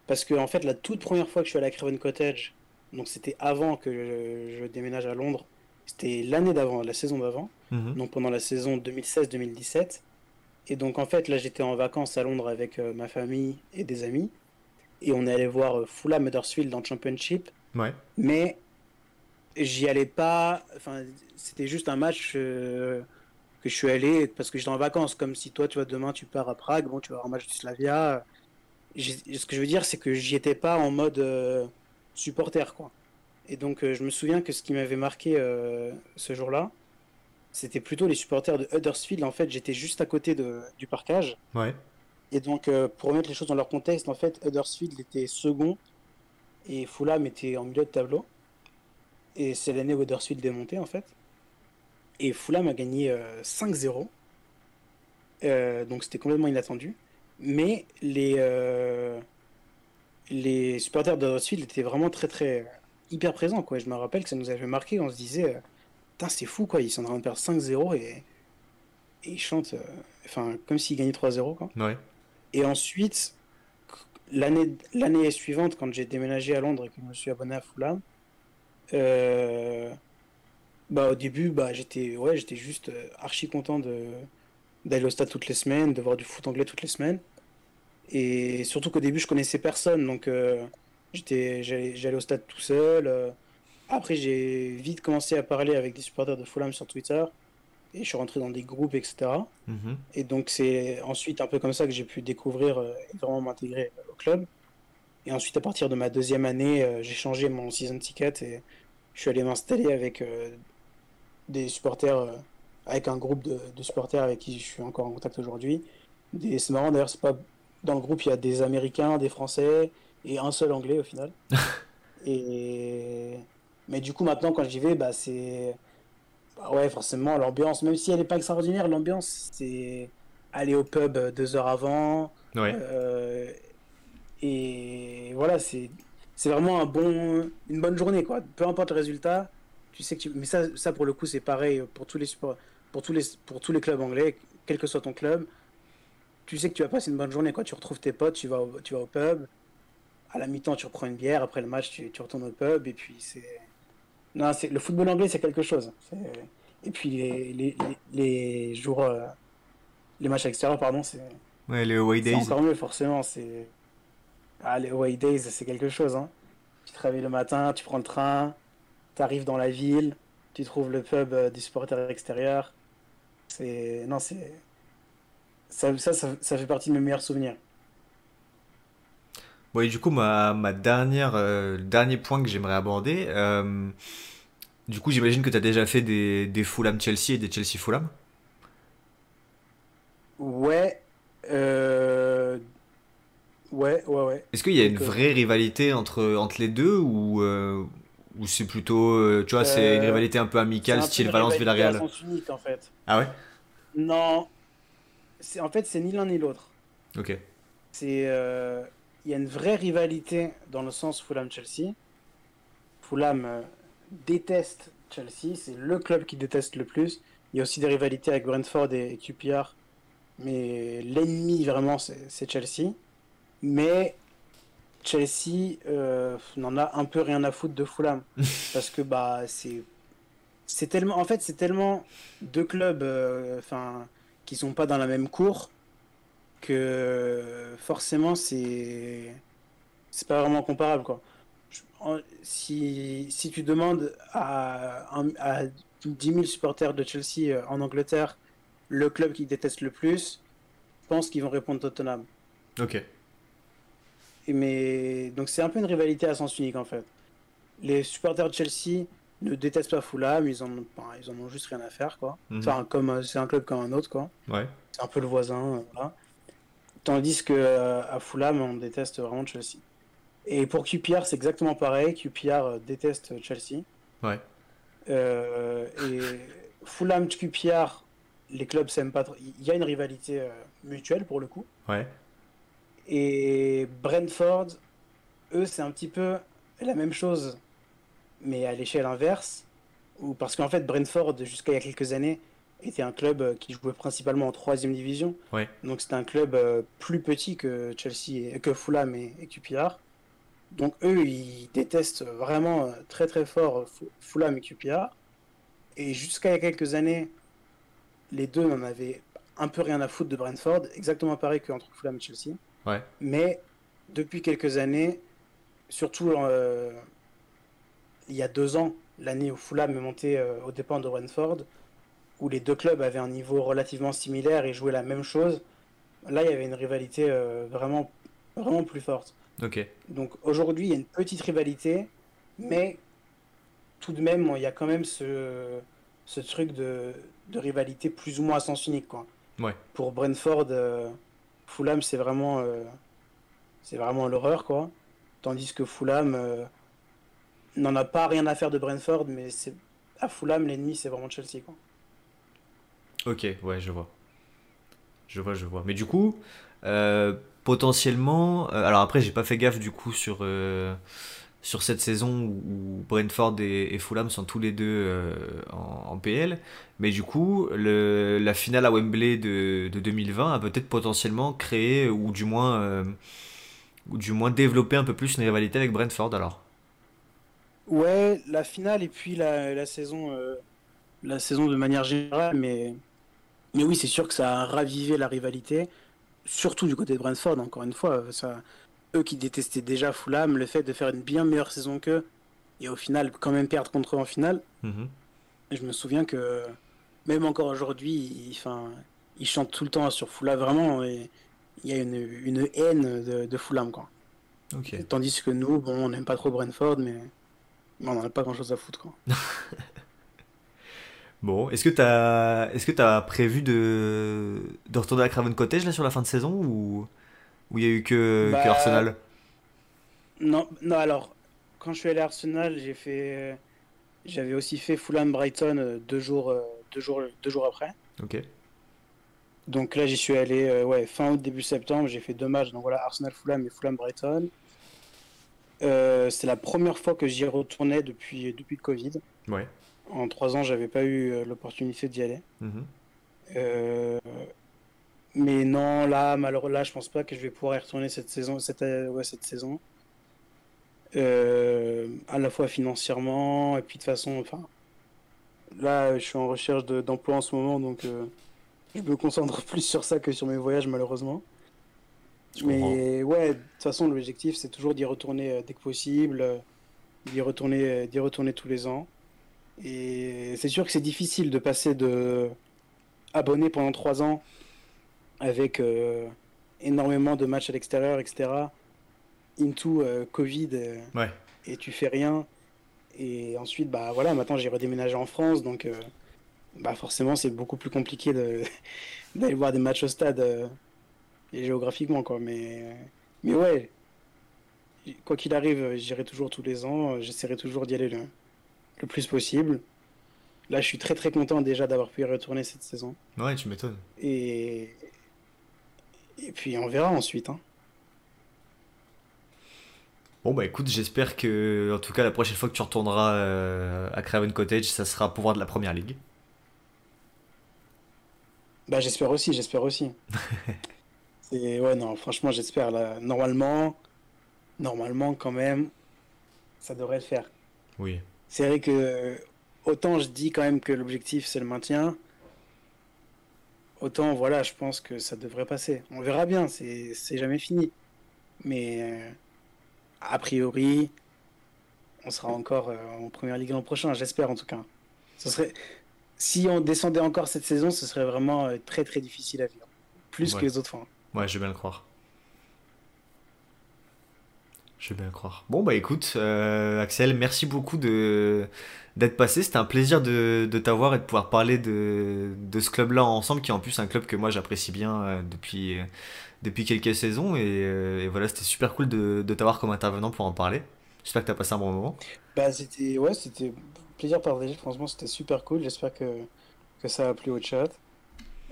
Parce que en fait, la toute première fois que je suis allé à Craven Cottage, donc c'était avant que je, je, déménage à Londres, c'était l'année d'avant, la saison d'avant, -hmm. donc pendant la saison 2016-2017. Et donc en fait, là j'étais en vacances à Londres avec euh, ma famille et des amis, et on est allé voir euh, Fulham Huddersfield dans le Championship. Ouais. Mais j'y allais pas, enfin c'était juste un match euh, que je suis allé parce que j'étais en vacances, comme si toi tu vois demain tu pars à Prague, bon tu vas avoir un match du Slavia ce que je veux dire, c'est que j'y étais pas en mode euh, supporter, quoi. Et donc, euh, je me souviens que ce qui m'avait marqué euh, ce jour-là, c'était plutôt les supporters de Huddersfield. En fait, j'étais juste à côté de, du parcage. Ouais. Et donc, euh, pour remettre les choses dans leur contexte, en fait, Huddersfield était second et Fulham était en milieu de tableau. Et c'est l'année où Huddersfield est monté, en fait. Et Fulham a gagné euh, 5-0. Euh, donc, c'était complètement inattendu. Mais les, euh, les supporters de Huddersfield étaient vraiment très, très hyper présents. Quoi. Je me rappelle que ça nous avait marqué. On se disait, euh, putain, c'est fou, quoi. Ils sont en train de perdre 5-0 et, et ils chantent, euh, enfin, comme s'ils gagnaient 3-0, quoi. Ouais. Et ensuite, l'année l'année suivante, quand j'ai déménagé à Londres et que je me suis abonné à Fulham, euh, bah au début, bah j'étais ouais, j'étais juste euh, archi content de d'aller au stade toutes les semaines, de voir du foot anglais toutes les semaines. Et surtout qu'au début, je connaissais personne, donc euh, j'étais j'allais j'allais au stade tout seul. euh. Après, j'ai vite commencé à parler avec des supporters de Fulham sur Twitter et je suis rentré dans des groupes, etc. Mhm. Et donc c'est ensuite un peu comme ça que j'ai pu découvrir euh, et vraiment m'intégrer au club. Et ensuite à partir de ma deuxième année, j'ai changé mon season ticket et je suis allé m'installer avec des supporters, avec un groupe de, de supporters avec qui je suis encore en contact aujourd'hui. C'est marrant d'ailleurs, c'est pas dans le groupe il y a des Américains, des Français et un seul Anglais au final. *laughs* et mais du coup maintenant quand j'y vais, bah c'est bah ouais, forcément, l'ambiance, même si elle n'est pas extraordinaire, l'ambiance, c'est aller au pub deux heures avant. Ouais. euh, et voilà, c'est c'est vraiment un bon, une bonne journée, quoi. Peu importe le résultat, tu sais que tu... Mais ça, ça pour le coup, c'est pareil pour tous les supports, pour tous les, pour tous les clubs anglais, quel que soit ton club. Tu sais que tu vas passer une bonne journée, quoi. Tu retrouves tes potes, tu vas au, tu vas au pub. À la mi-temps, tu reprends une bière. Après le match, tu, tu retournes au pub. Et puis, c'est. Non, c'est le football anglais, c'est quelque chose. C'est- Et puis, les, les, les, les jours. euh, Les matchs extérieurs, pardon, c'est. Ouais, les away C'est days. encore mieux, forcément. C'est... Ah, les away days, c'est quelque chose. Hein. Tu te réveilles le matin, tu prends le train, tu arrives dans la ville, tu trouves le pub euh, des supporters extérieurs. C'est... Non, c'est... Ça, ça, ça, ça fait partie de mes meilleurs souvenirs. Bon, et du coup, ma, ma dernière, euh, le dernier point que j'aimerais aborder, euh, du coup, j'imagine que tu as déjà fait des, des Fulham-Chelsea et des Chelsea-Fulham. Ouais. euh, Ouais, ouais, ouais. Est-ce qu'il y a une vraie rivalité entre, entre les deux ou, ou c'est plutôt, tu vois, c'est une rivalité un peu amicale, un style Valence-Villarreal? en fait. Ah ouais? Non. C'est... En fait, c'est ni l'un ni l'autre. Ok. C'est, euh, il y a une vraie rivalité dans le sens Fulham-Chelsea. Fulham euh, déteste Chelsea, c'est le club qui déteste le plus. Il y a aussi des rivalités avec Brentford et QPR, mais l'ennemi vraiment c'est Chelsea. Mais Chelsea euh, n'en a un peu rien à foutre de Fulham *laughs* parce que bah c'est c'est tellement en fait c'est tellement deux clubs euh, enfin qui sont pas dans la même cour que forcément c'est c'est pas vraiment comparable quoi. Je- si, si tu demandes à, un- à 10 000 supporters de Chelsea euh, en Angleterre le club qu'ils détestent le plus, je pense qu'ils vont répondre Tottenham. Ok. Et mais donc c'est un peu une rivalité à sens unique en fait. Les supporters de Chelsea ne détestent pas Fulham, ils en ont, enfin, ils en ont juste rien à faire quoi. Mhm. Enfin comme euh, c'est un club comme un autre quoi. Ouais. C'est un peu le voisin, euh, voilà. Tandis que euh, à Fulham, on déteste vraiment Chelsea. Et pour QPR, c'est exactement pareil. QPR déteste Chelsea. Ouais. Euh, et Fulham, QPR, les clubs s'aiment pas trop. Il y a une rivalité euh, mutuelle pour le coup. Ouais. Et Brentford, eux, c'est un petit peu la même chose, mais à l'échelle inverse. Ou parce qu'en fait, Brentford, jusqu'à il y a quelques années, était un club euh, qui jouait principalement en troisième division. Ouais. Donc c'était un club euh, plus petit que Chelsea, et, que Fulham et, et QPR. Donc eux, ils détestent vraiment euh, très très fort Fu- Fulham et QPR. Et jusqu'à il y a quelques années, les deux n'en avaient un peu rien à foutre de Brentford, exactement pareil qu'entre Fulham et Chelsea. Ouais. Mais depuis quelques années, surtout euh, il y a deux ans, l'année où Fulham est monté euh, aux dépens de Brentford, où les deux clubs avaient un niveau relativement similaire et jouaient la même chose, là il y avait une rivalité euh, vraiment, vraiment plus forte. Donc aujourd'hui il y a une petite rivalité, mais tout de même, il y a quand même ce, ce truc de, de rivalité plus ou moins à sens unique. Quoi. Ouais. Pour Brentford, euh, Fulham, c'est vraiment, euh, c'est vraiment l'horreur. quoi. Tandis que Fulham n'en a pas rien à faire de Brentford, mais c'est à Fulham, l'ennemi, c'est vraiment Chelsea. Quoi. Ok, ouais, je vois. Je vois, je vois. Mais du coup, euh, potentiellement. euh, alors après, j'ai pas fait gaffe du coup sur, euh, sur cette saison où, Brentford et, et Fulham sont tous les deux en, PL. Mais du coup, la finale à Wembley de, de 2020 a peut-être potentiellement créé, ou du moins. ou du moins un peu plus une rivalité avec Brentford alors. Ouais, la finale et puis la, la saison, euh, la saison de manière générale, mais, mais oui, c'est sûr que ça a ravivé la rivalité, surtout du côté de Brentford, encore une fois. Ça, eux qui détestaient déjà Fulham, le fait de faire une bien meilleure saison qu'eux, et au final, quand même perdre contre eux en finale, Mhm. je me souviens que même encore aujourd'hui, ils, enfin, ils chantent tout le temps sur Fulham, vraiment, et il y a une, une haine de, de Fulham, quoi. Ok. Tandis que nous, bon, on n'aime pas trop Brentford, mais on n'en a pas grand chose à foutre, quoi. *laughs* Bon, est-ce que t'as est-ce que t'as prévu de, de retourner à Craven Cottage là sur la fin de saison ou il y a eu que, que Bah, Arsenal? Non, non, alors, quand je suis allé à Arsenal, j'ai fait. J'avais aussi fait Fulham Brighton euh, deux jours, euh, deux jours, deux jours après. Ok. Donc là, j'y suis allé euh, ouais, fin août, début septembre. J'ai fait deux matchs. Donc voilà, Arsenal Fulham et Fulham Brighton. Euh, c'est la première fois que j'y retournais depuis, depuis le Covid. Ouais. En trois ans, j'avais pas eu euh, l'opportunité d'y aller. Mhm. Euh, mais non, là, malheureusement, là, je pense pas que je vais pouvoir y retourner cette saison, cette, ouais, cette saison. Euh, à la fois financièrement, et puis de façon, enfin, là, je suis en recherche de- d'emploi en ce moment, donc je me concentre *laughs* plus sur ça que sur mes voyages, malheureusement. Je comprends. Mais ouais, de toute façon, l'objectif, c'est toujours d'y retourner euh, dès que possible, euh, d'y retourner, euh, d'y retourner tous les ans. Et c'est sûr que c'est difficile de passer de abonné pendant trois ans avec euh, énormément de matchs à l'extérieur, etc. Into euh, Covid Ouais. et tu fais rien. Et ensuite, bah voilà, maintenant j'ai redéménagé en France, donc euh, bah forcément c'est beaucoup plus compliqué de *laughs* d'aller voir des matchs au stade et géographiquement quoi. Mais mais ouais, quoi qu'il arrive, j'irai toujours tous les ans. J'essaierai toujours d'y aller le, le plus possible. Là, je suis très très content déjà d'avoir pu y retourner cette saison. Ouais, tu m'étonnes. Et et puis on verra ensuite. Hein. Bon bah écoute, j'espère que en tout cas la prochaine fois que tu retourneras euh, à Craven Cottage, ça sera pour voir de la première ligue. Bah j'espère aussi, j'espère aussi. *laughs* Ouais non, franchement j'espère là. Normalement, normalement quand même, ça devrait le faire. Oui. C'est vrai que autant je dis quand même que l'objectif c'est le maintien, autant voilà, je pense que ça devrait passer. On verra bien, c'est c'est jamais fini. Mais euh, a priori, on sera encore euh, en première ligue l'an prochain, j'espère en tout cas. Ce serait si on descendait encore cette saison, ce serait vraiment euh, très très difficile à vivre, plus Ouais. que les autres fois. Ouais, je veux bien le croire. Je veux bien le croire. Bon bah écoute, euh, Axel, merci beaucoup de d'être passé. C'était un plaisir de, de t'avoir et de pouvoir parler de, de ce club-là ensemble, qui est en plus un club que moi j'apprécie bien euh, depuis, euh, depuis quelques saisons. Et, voilà, c'était super cool de, de t'avoir comme intervenant pour en parler. J'espère que t'as passé un bon moment. Bah c'était ouais, c'était plaisir partagé, franchement c'était super cool, j'espère que, que ça a plu au chat.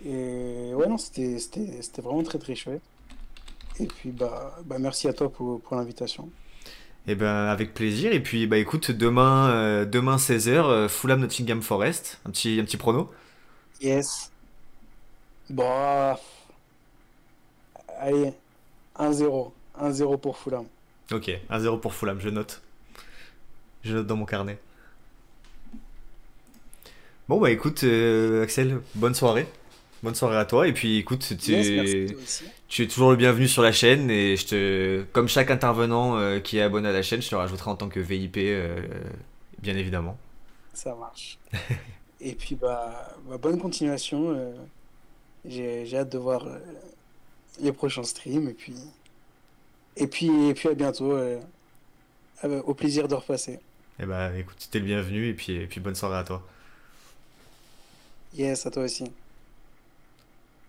Et ouais non, c'était vraiment très très chouette. Et puis bah, bah merci à toi pour, pour l'invitation. Et ben avec plaisir. Et puis bah écoute, demain, euh, demain 16h, Fulham Nottingham Forest. Un petit, un petit prono. Yes. Bon. ah, Allez, 1-0. 1-0 pour Fulham. Ok, 1-0 pour Fulham, je note. Je note dans mon carnet. Bon bah écoute, euh, Axel, bonne soirée. Bonne soirée à toi. Et puis écoute, tu, Yes, es toujours le bienvenu sur la chaîne. Et je te, comme chaque intervenant euh, qui est abonné à la chaîne, je te rajouterai en tant que VIP, euh, bien évidemment. Ça marche. *laughs* Et puis bah, bah, bonne continuation. euh, J'ai j'ai hâte de voir euh, les prochains streams et puis et puis et puis à bientôt. au plaisir de repasser. Et bah écoute, t'es le bienvenu et puis, et puis bonne soirée à toi. Yes, à toi aussi.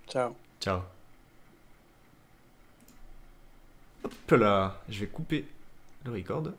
Ciao. Ciao. Hop là, je vais couper le record.